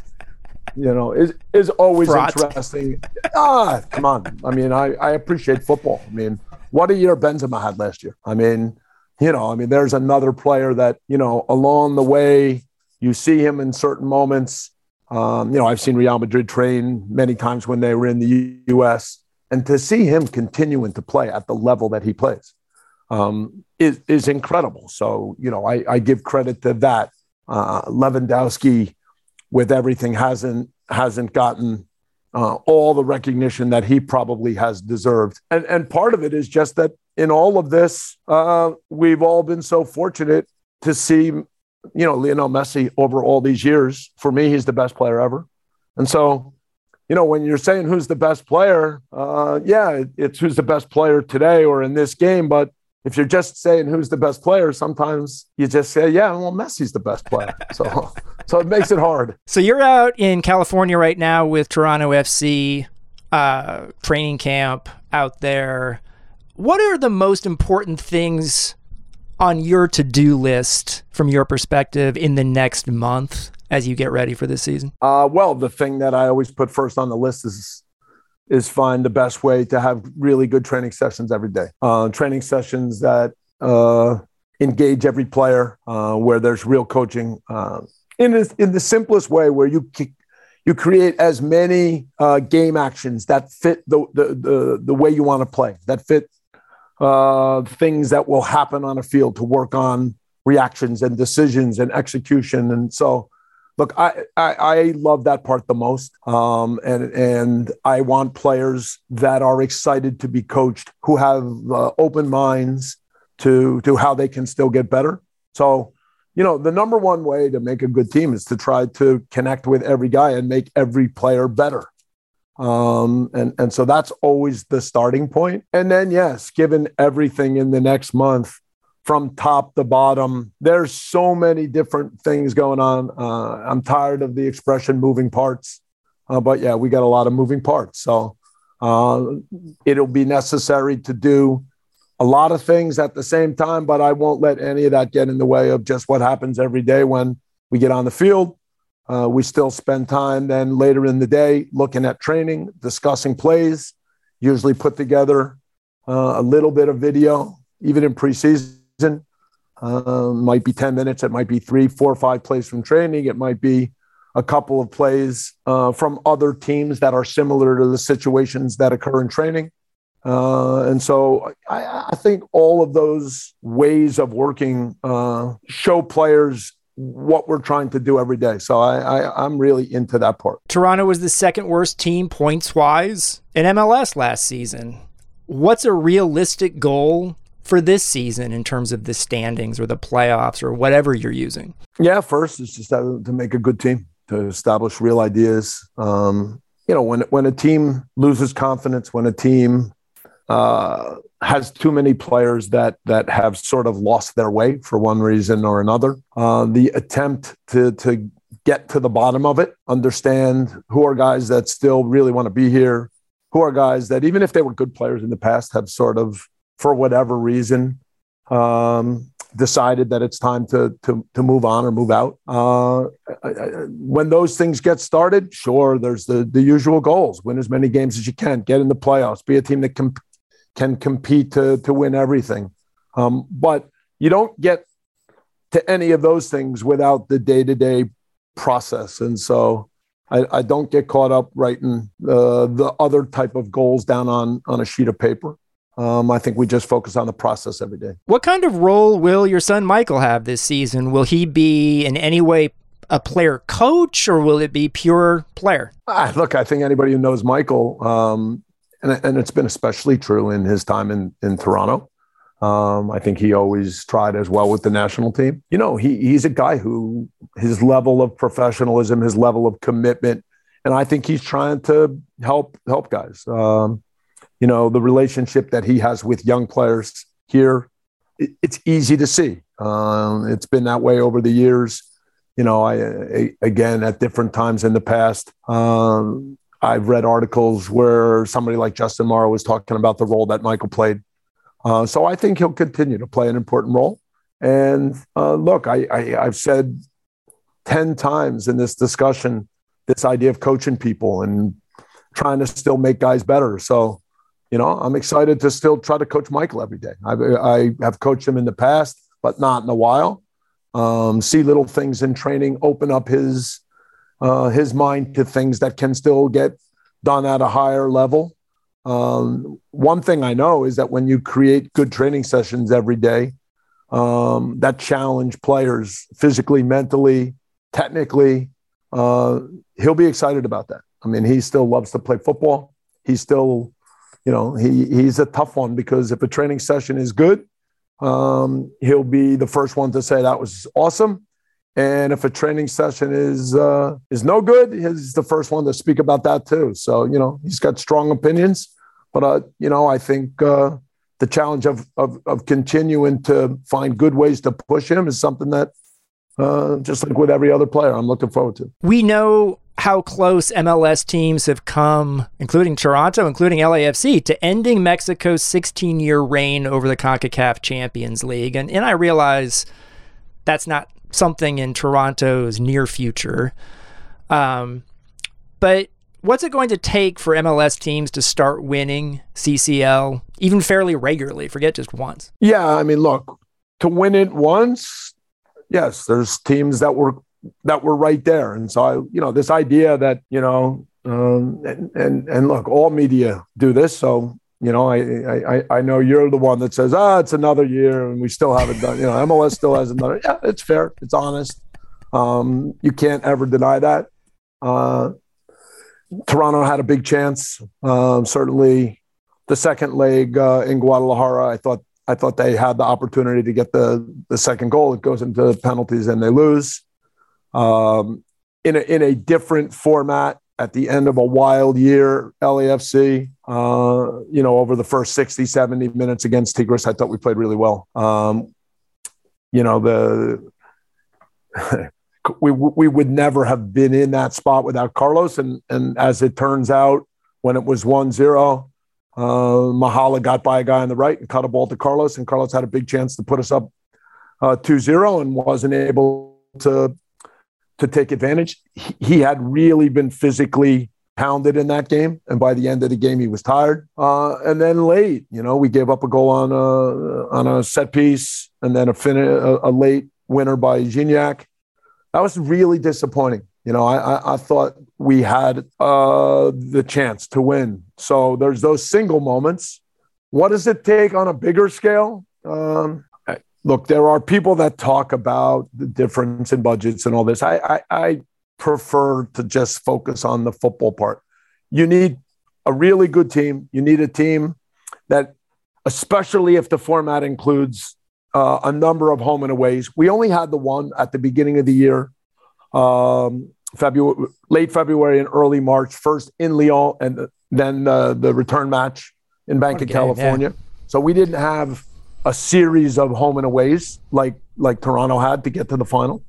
you know, is, is always Fraught. interesting. ah, come on. I mean, I, I appreciate football. I mean, what a year Benzema had last year. I mean, you know, I mean, there's another player that, you know, along the way, you see him in certain moments um, you know, I've seen Real Madrid train many times when they were in the U.S. And to see him continuing to play at the level that he plays um, is, is incredible. So, you know, I, I give credit to that. Uh, Lewandowski, with everything, hasn't hasn't gotten uh, all the recognition that he probably has deserved. And, and part of it is just that in all of this, uh, we've all been so fortunate to see you know, Lionel Messi over all these years, for me, he's the best player ever. And so, you know, when you're saying who's the best player, uh, yeah, it's who's the best player today or in this game. But if you're just saying who's the best player, sometimes you just say, yeah, well, Messi's the best player. So, so it makes it hard. So you're out in California right now with Toronto FC uh, training camp out there. What are the most important things on your to do list from your perspective in the next month as you get ready for this season? Uh, well, the thing that I always put first on the list is is find the best way to have really good training sessions every day. Uh, training sessions that uh, engage every player, uh, where there's real coaching uh, in in the simplest way, where you you create as many uh, game actions that fit the, the the the way you want to play, that fit uh, things that will happen on a field to work on reactions and decisions and execution. And so, look, I, I, I love that part the most. Um, and, and I want players that are excited to be coached, who have uh, open minds to, to how they can still get better. So, you know, the number one way to make a good team is to try to connect with every guy and make every player better. Um, and, and so that's always the starting point. And then, yes, given everything in the next month from top to bottom, there's so many different things going on. Uh, I'm tired of the expression moving parts. Uh, but yeah, we got a lot of moving parts. So uh, it'll be necessary to do a lot of things at the same time, but I won't let any of that get in the way of just what happens every day when we get on the field uh, we still spend time then later in the day looking at training, discussing plays, usually put together uh, a little bit of video, even in preseason. Uh, might be 10 minutes, it might be three, four, five plays from training, it might be a couple of plays uh, from other teams that are similar to the situations that occur in training. Uh, and so I, I, think all of those ways of working uh, show players what we're trying to do every day. So I, I I'm really into that part. Toronto was the second worst team points wise in MLS last season. What's a realistic goal for this season in terms of the standings or the playoffs or whatever you're using? Yeah, first is just to, to make a good team, to establish real ideas. Um, you know, when when a team loses confidence, when a team uh, has too many players that that have sort of lost their way for one reason or another. Uh, the attempt to to get to the bottom of it, understand who are guys that still really want to be here, who are guys that even if they were good players in the past have sort of for whatever reason um, decided that it's time to to to move on or move out. Uh, when those things get started, sure, there's the the usual goals: win as many games as you can, get in the playoffs, be a team that can can compete to, to win everything. Um, but you don't get to any of those things without the day to day process. And so I, I don't get caught up writing uh, the other type of goals down on on a sheet of paper. Um, I think we just focus on the process every day. What kind of role will your son Michael have this season? Will he be in any way a player coach or will it be pure player? Ah, look, I think anybody who knows Michael, um, and, and it's been especially true in his time in, in Toronto. Um, I think he always tried as well with the national team. You know, he, he's a guy who his level of professionalism, his level of commitment, and I think he's trying to help help guys. Um, you know, the relationship that he has with young players here, it, it's easy to see. Um, it's been that way over the years. You know, I, I again at different times in the past. Um, I've read articles where somebody like Justin Morrow was talking about the role that Michael played. Uh, so I think he'll continue to play an important role. And uh, look, I, I, I've said 10 times in this discussion this idea of coaching people and trying to still make guys better. So you know, I'm excited to still try to coach Michael every day. I, I have coached him in the past, but not in a while. Um, see little things in training, open up his uh, his mind to things that can still get done at a higher level. Um, one thing I know is that when you create good training sessions every day um, that challenge players physically, mentally, technically, uh, he'll be excited about that. I mean, he still loves to play football. He still you know, he he's a tough one because if a training session is good, um, he'll be the first one to say that was awesome. And if a training session is uh, is no good, he's the first one to speak about that too. So you know, he's got strong opinions. But uh, you know, I think uh, the challenge of, of of continuing to find good ways to push him is something that, uh, just like with every other player, I'm looking forward to. We know how close MLS teams have come, including Toronto, including LAFC, to ending Mexico's 16 year reign over the CONCACAF Champions League. And, and I realize that's not something in Toronto's near future. Um, but what's it going to take for MLS teams to start winning CCL even fairly regularly? Forget just once. Yeah, I mean, look, to win it once, yes, there's teams that were that were right there. And so I, you know, this idea that, you know, um, and, and, and look, all media do this. So, you know, I, I, I know you're the one that says, ah, it's another year and we still haven't done, you know, MLS still has another. Yeah, it's fair. It's honest. Um, you can't ever deny that. Uh, Toronto had a big chance. Um, certainly the second leg uh, in Guadalajara, I thought, I thought they had the opportunity to get the, the second goal. It goes into penalties and they lose um, in a in a different format at the end of a wild year, LAFC, uh, you know, over the first 60, 70 minutes against Tigres, I thought we played really well. Um, you know, the we we would never have been in that spot without Carlos. And and as it turns out, when it was 1-0, uh, Mahala got by a guy on the right and cut a ball to Carlos, and Carlos had a big chance to put us up uh, 2-0 and wasn't able to to take advantage. He, he had really been physically pounded in that game, and by the end of the game, he was tired. Uh, and then late, you know, we gave up a goal on a on a set piece, and then a, fin- a, a late winner by Gignac. That was really disappointing. You know, I, I, I thought we had uh, the chance to win. So there's those single moments. What does it take on a bigger scale? Um, look, there are people that talk about the difference in budgets and all this. I, I, I prefer to just focus on the football part. You need a really good team. You need a team that, especially if the format includes uh, a number of home and aways. We only had the one at the beginning of the year, um, February, late February and early March. First in León, and then uh, the return match in Banc of California. Yeah. So we didn't have a series of home and aways like like Toronto had to get to the final.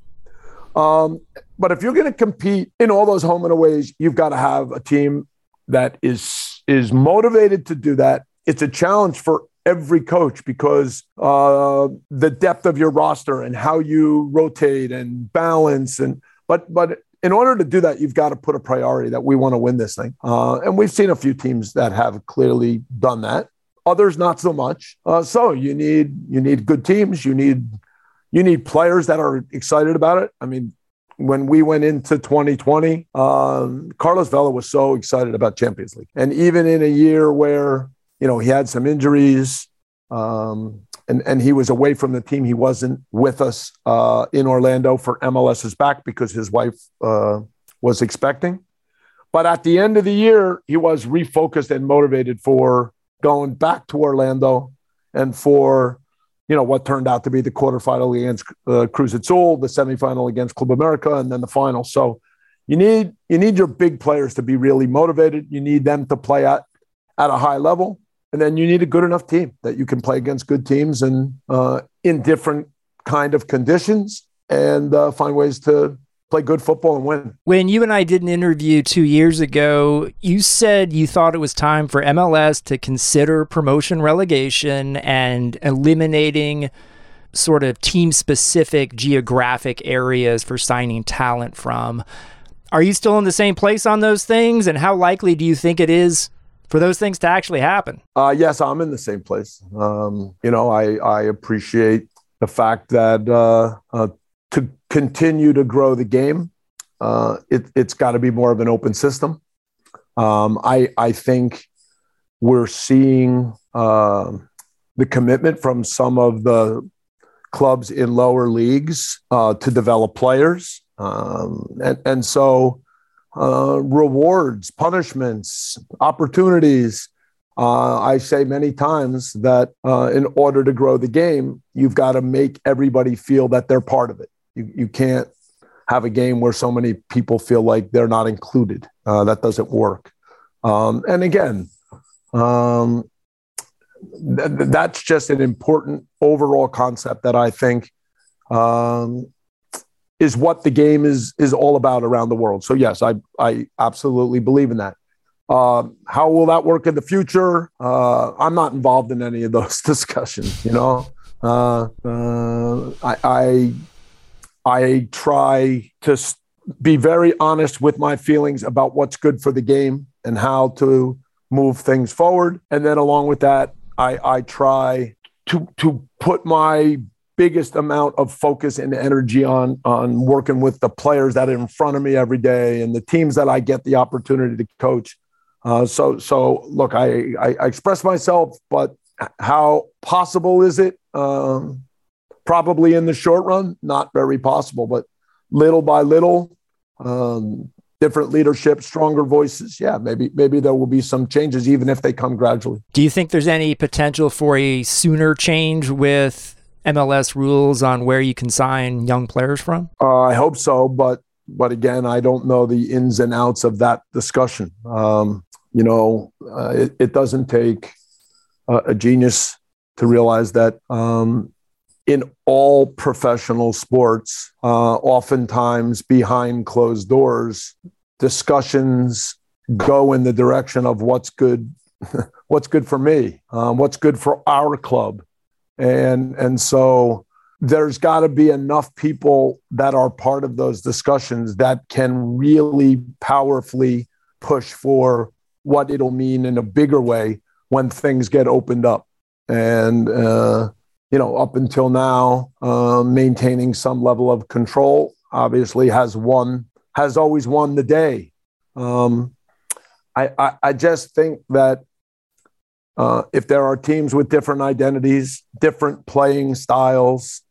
Um, but if you're going to compete in all those home and aways, you've got to have a team that is is motivated to do that. It's a challenge for every coach because uh, the depth of your roster and how you rotate and balance and but but in order to do that, you've got to put a priority that we want to win this thing. Uh, and we've seen a few teams that have clearly done that others not so much. Uh, so you need you need good teams. You need you need players that are excited about it. I mean, when we went into 2020, um, Carlos Vela was so excited about Champions League, and even in a year where you know he had some injuries. Um, and, and he was away from the team. He wasn't with us uh, in Orlando for MLS's back because his wife uh, was expecting. But at the end of the year, he was refocused and motivated for going back to Orlando and for you know what turned out to be the quarterfinal against uh, Cruz Azul, the semifinal against Club America, and then the final. So you need you need your big players to be really motivated. You need them to play at at a high level, and then you need a good enough team that you can play against good teams and uh, in different kind of conditions and uh, find ways to play good football and win. When you and I did an interview two years ago, you said you thought it was time for MLS to consider promotion relegation and eliminating sort of team specific geographic areas for signing talent from. Are you still in the same place on those things? And how likely do you think it is for those things to actually happen? Uh, yes, I'm in the same place. Um, you know, I, I appreciate the fact that uh, uh, to continue to grow the game, uh, it, has got to be more of an open system. Um, I, I think we're seeing uh, the commitment from some of the clubs in lower leagues uh, to develop players. Um, and, and so uh, rewards, punishments, opportunities. Uh, I say many times that uh, in order to grow the game, you've got to make everybody feel that they're part of it. You, you can't have a game where so many people feel like they're not included. Uh, that doesn't work. Um, and again, um, th- that's just an important overall concept that I think um, is what the game is is all about around the world. So yes, I I absolutely believe in that. Uh, how will that work in the future? Uh, I'm not involved in any of those discussions. You know, uh, uh I, I I try to be very honest with my feelings about what's good for the game and how to move things forward. And then along with that, I, I try to to put my biggest amount of focus and energy on on working with the players that are in front of me every day and the teams that I get the opportunity to coach. Uh, so so look, I, I, I express myself, but how possible is it? Um, probably in the short run, not very possible, but little by little, um, different leadership, stronger voices. Yeah, maybe maybe there will be some changes, even if they come gradually. Do you think there's any potential for a sooner change with MLS rules on where you can sign young players from? Uh, I hope so, but but again, I don't know the ins and outs of that discussion. Um, you know, uh, it, it, doesn't take uh, a genius to realize that um, in all professional sports, uh, oftentimes behind closed doors, discussions go in the direction of what's good, what's good for me, um, what's good for our club, and and so there's got to be enough people that are part of those discussions that can really powerfully push for what it'll mean in a bigger way when things get opened up and. Uh, you know, up until now, uh, maintaining some level of control obviously has won, has always won the day. Um, I, I, I, just think that uh, if there are teams with different identities, different playing styles,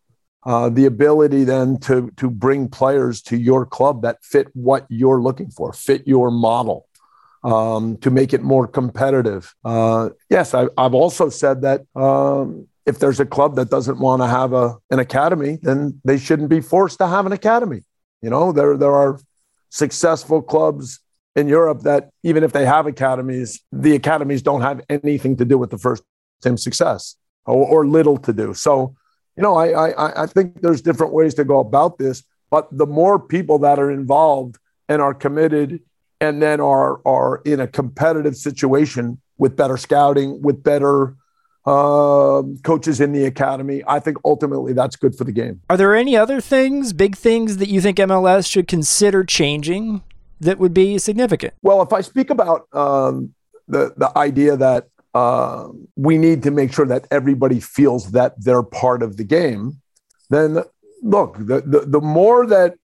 uh, the ability then to to bring players to your club that fit what you're looking for, fit your model, um, to make it more competitive. Uh, yes, I, have also said that um, if there's a club that doesn't want to have a an academy, then they shouldn't be forced to have an academy. You know, there there are successful clubs in Europe that even if they have academies, the academies don't have anything to do with the first team success or, or little to do. So, you know, I, I I think there's different ways to go about this, but the more people that are involved and are committed and then are are in a competitive situation with better scouting, with better uh, coaches in the academy. I think ultimately that's good for the game. Are there any other things, big things that you think MLS should consider changing that would be significant? Well, if I speak about um, the the idea that uh, we need to make sure that everybody feels that they're part of the game, then look, the the, the more that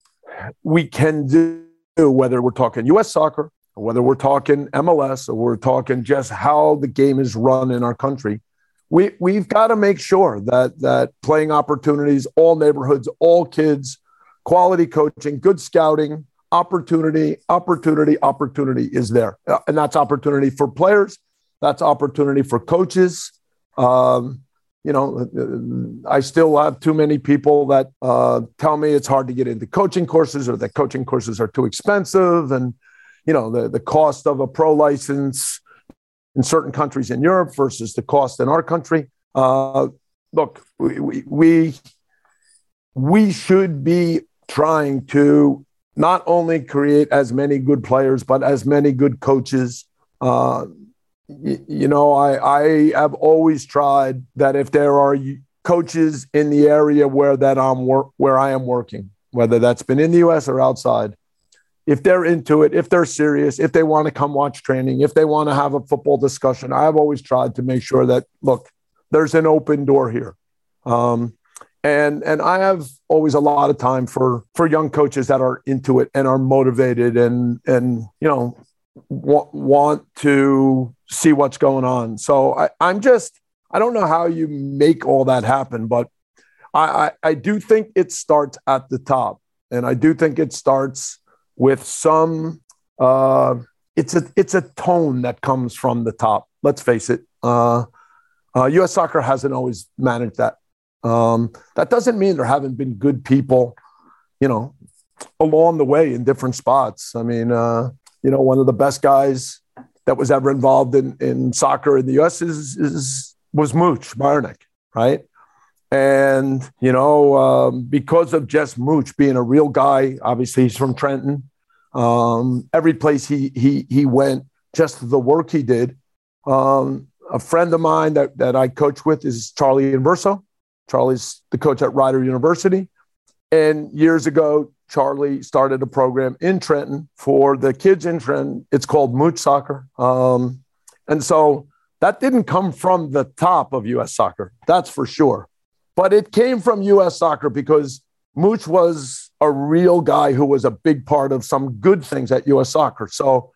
we can do, whether we're talking U.S. soccer, whether we're talking MLS, or we're talking just how the game is run in our country. We, we've got to make sure that that playing opportunities, all neighborhoods, all kids, quality coaching, good scouting, opportunity, opportunity, opportunity is there. Uh, and that's opportunity for players, that's opportunity for coaches. Um, you know, I still have too many people that uh, tell me it's hard to get into coaching courses or that coaching courses are too expensive. And, you know, the, the cost of a pro license in certain countries in Europe versus the cost in our country. Uh, look, we, we, we should be trying to not only create as many good players, but as many good coaches. Uh, you, you know, I, I have always tried that if there are coaches in the area where that I'm work where I am working, whether that's been in the U.S. or outside, if they're into it, if they're serious, if they want to come watch training, if they want to have a football discussion, I've always tried to make sure that look, there's an open door here. Um, and and I have always a lot of time for for young coaches that are into it and are motivated and and you know w- want to see what's going on. So I, I'm just I don't know how you make all that happen, but I, I, I do think it starts at the top, and I do think it starts with some. Uh, it's a it's a tone that comes from the top. Let's face it. Uh, uh, U.S. Soccer hasn't always managed that um, that doesn't mean there haven't been good people, you know, along the way in different spots. I mean, uh, you know, one of the best guys that was ever involved in, in soccer in the U.S. is, is was Mooch Myernick, right? And you know, um, because of Jess Mooch being a real guy, obviously he's from Trenton. Um, every place he he he went, just the work he did. Um, a friend of mine that that I coach with is Charlie Inverso. Charlie's the coach at Rider University. And years ago, Charlie started a program in Trenton for the kids in Trenton. It's called Mooch Soccer. Um, and so that didn't come from the top of US soccer, that's for sure. But it came from US soccer because Mooch was a real guy who was a big part of some good things at US soccer. So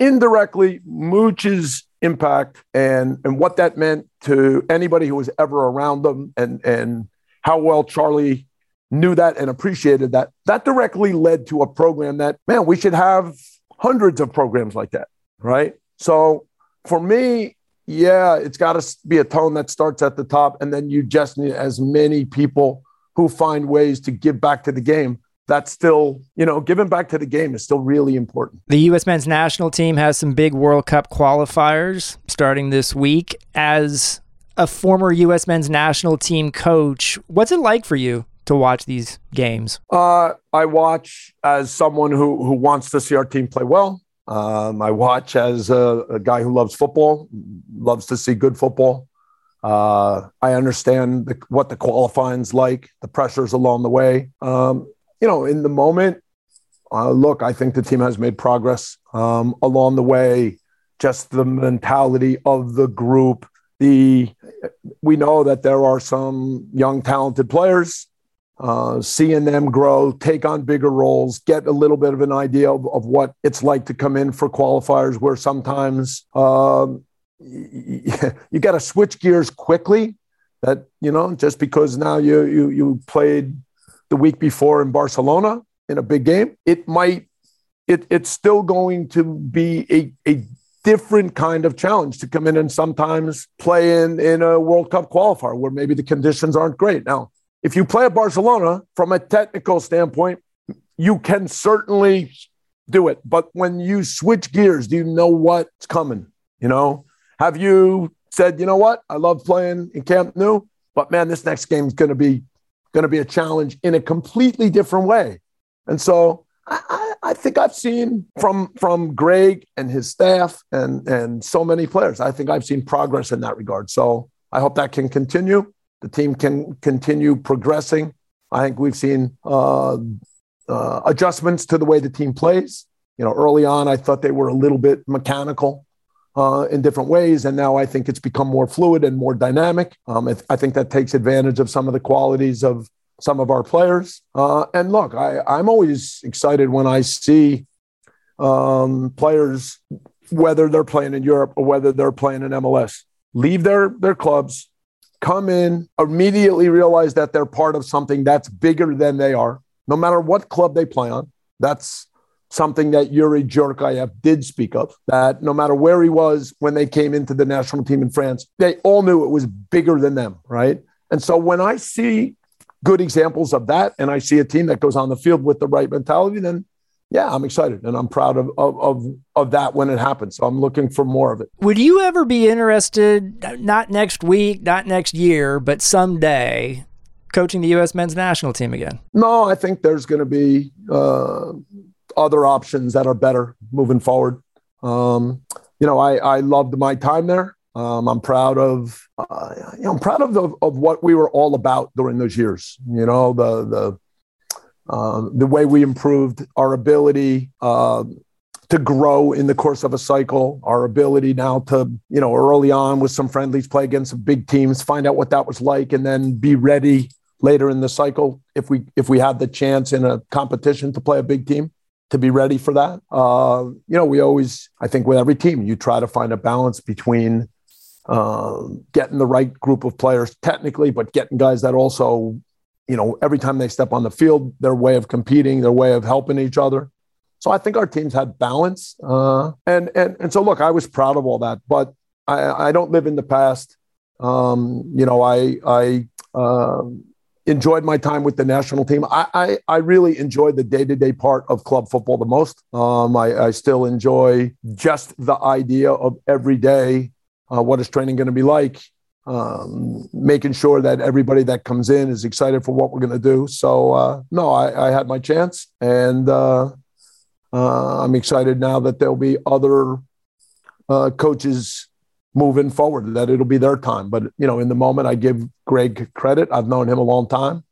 indirectly, Mooch's impact and and what that meant to anybody who was ever around them and and how well Charlie knew that and appreciated that that directly led to a program that man we should have hundreds of programs like that right so for me yeah it's got to be a tone that starts at the top and then you just need as many people who find ways to give back to the game that's still, you know, giving back to the game is still really important. The U.S. men's national team has some big World Cup qualifiers starting this week. As a former U.S. men's national team coach, what's it like for you to watch these games? Uh, I watch as someone who, who wants to see our team play well. Um, I watch as a, a, guy who loves football, loves to see good football. Uh, I understand the, what the qualifying's like, the pressures along the way. Um, you know, in the moment, uh, look, I think the team has made progress um, along the way. Just the mentality of the group. The we know that there are some young talented players. Uh, seeing them grow, take on bigger roles, get a little bit of an idea of, of what it's like to come in for qualifiers, where sometimes um, you, got to switch gears quickly. That you know, just because now you you you played the week before in Barcelona in a big game, it might it, it's still going to be a, a different kind of challenge to come in and sometimes play in, in a World Cup qualifier where maybe the conditions aren't great. Now, if you play at Barcelona from a technical standpoint, you can certainly do it. But when you switch gears, do you know what's coming? You know, have you said, you know what? I love playing in Camp Nou, but man, this next game is going to be going to be a challenge in a completely different way. And so I, I, think I've seen from from Greg and his staff and and so many players. I think I've seen progress in that regard. So I hope that can continue. The team can continue progressing. I think we've seen uh, uh, adjustments to the way the team plays. You know, early on, I thought they were a little bit mechanical uh, in different ways. And now I think it's become more fluid and more dynamic. Um, I think that takes advantage of some of the qualities of some of our players. Uh, and look, I, I'm always excited when I see um, players, whether they're playing in Europe or whether they're playing in MLS, leave their their clubs, come in, immediately realize that they're part of something that's bigger than they are, no matter what club they play on. That's something that Youri Djorkaeff did speak of, that no matter where he was when they came into the national team in France, they all knew it was bigger than them, right? And so when I see good examples of that and I see a team that goes on the field with the right mentality, then yeah, I'm excited and I'm proud of, of, of, of, that when it happens. So I'm looking for more of it. Would you ever be interested, not next week, not next year, but someday, coaching the U.S. men's national team again? No, I think there's going to be uh, other options that are better moving forward. Um, you know, I, I loved my time there. Um, I'm proud of, uh, you know, I'm proud of, the, of what we were all about during those years. You know, the, the, uh, the way we improved our ability uh, to grow in the course of a cycle, our ability now to, you know, early on with some friendlies, play against some big teams, find out what that was like, and then be ready later in the cycle if we if we had the chance in a competition to play a big team to be ready for that. Uh, you know, we always, I think, with every team, you try to find a balance between uh, getting the right group of players technically, but getting guys that also you know, every time they step on the field, their way of competing, their way of helping each other. So I think our teams had balance. Uh, and, and, and so, look, I was proud of all that, but I, I don't live in the past. Um, you know, I, I uh, enjoyed my time with the national team. I, I, I really enjoyed the day to day part of club football the most. Um, I, I still enjoy just the idea of every day. Uh, what is training going to be like? Um, making sure that everybody that comes in is excited for what we're going to do. So, uh, no, I, I, had my chance, and uh, uh, I'm excited now that there'll be other uh, coaches moving forward. That it'll be their time. But you know, in the moment, I give Greg credit. I've known him a long time.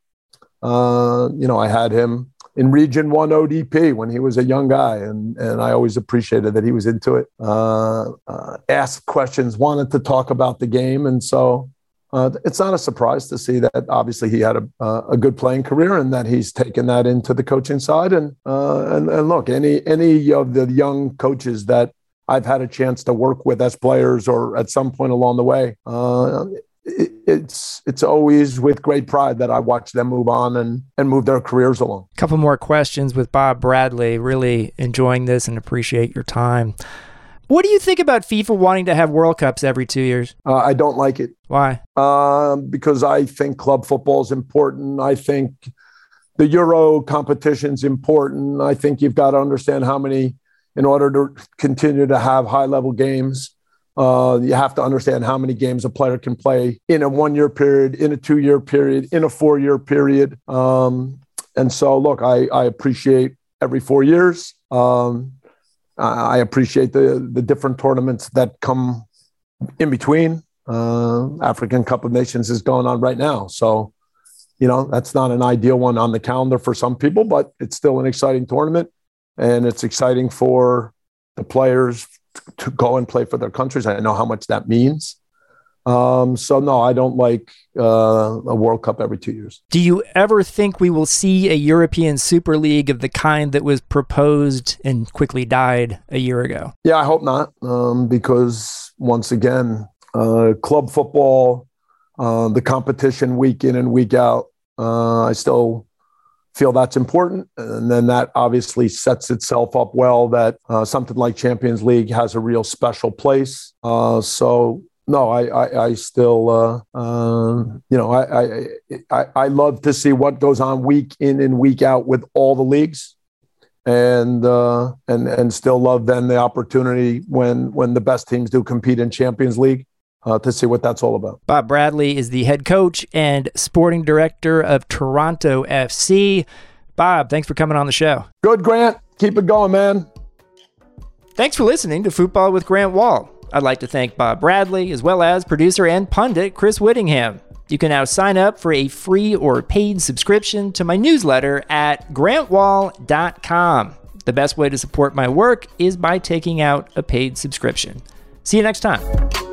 Uh, you know, I had him in Region One ODP when he was a young guy, and and I always appreciated that he was into it. Uh, uh, asked questions, wanted to talk about the game, and so uh, it's not a surprise to see that. Obviously, he had a a good playing career, and that he's taken that into the coaching side. And uh, and and look, any any of the young coaches that I've had a chance to work with as players or at some point along the way. Uh, it's it's always with great pride that I watch them move on and and move their careers along. A couple more questions with Bob Bradley. Really enjoying this and appreciate your time. What do you think about FIFA wanting to have World Cups every two years? Uh, I don't like it. Why? Um, because I think club football is important. I think the Euro competition is important. I think you've got to understand how many, in order to continue to have high level games, uh, you have to understand how many games a player can play in a one year period, in a two year period, in a four year period. Um, and so, look, I, I appreciate every four years. Um, I appreciate the, the different tournaments that come in between. Uh, African Cup of Nations is going on right now. So, you know, that's not an ideal one on the calendar for some people, but it's still an exciting tournament. And it's exciting for the players, to go and play for their countries. I know how much that means. Um, so no, I don't like uh, a World Cup every two years. Do you ever think we will see a European Super League of the kind that was proposed and quickly died a year ago? Yeah, I hope not, um, because once again, uh, club football, uh, the competition week in and week out, uh, I still feel that's important. And then that obviously sets itself up well that uh, something like Champions League has a real special place. Uh, so, no, I, I, I still, uh, um, you know, I, I, I love to see what goes on week in and week out with all the leagues. And uh, and and still love then the opportunity when when the best teams do compete in Champions League uh, to see what that's all about. Bob Bradley is the head coach and sporting director of Toronto FC. Bob, thanks for coming on the show. Good, Grant. Keep it going, man. Thanks for listening to Football with Grant Wahl. I'd like to thank Bob Bradley as well as producer and pundit Chris Whittingham. You can now sign up for a free or paid subscription to my newsletter at grantwahl.com. The best way to support my work is by taking out a paid subscription. See you next time.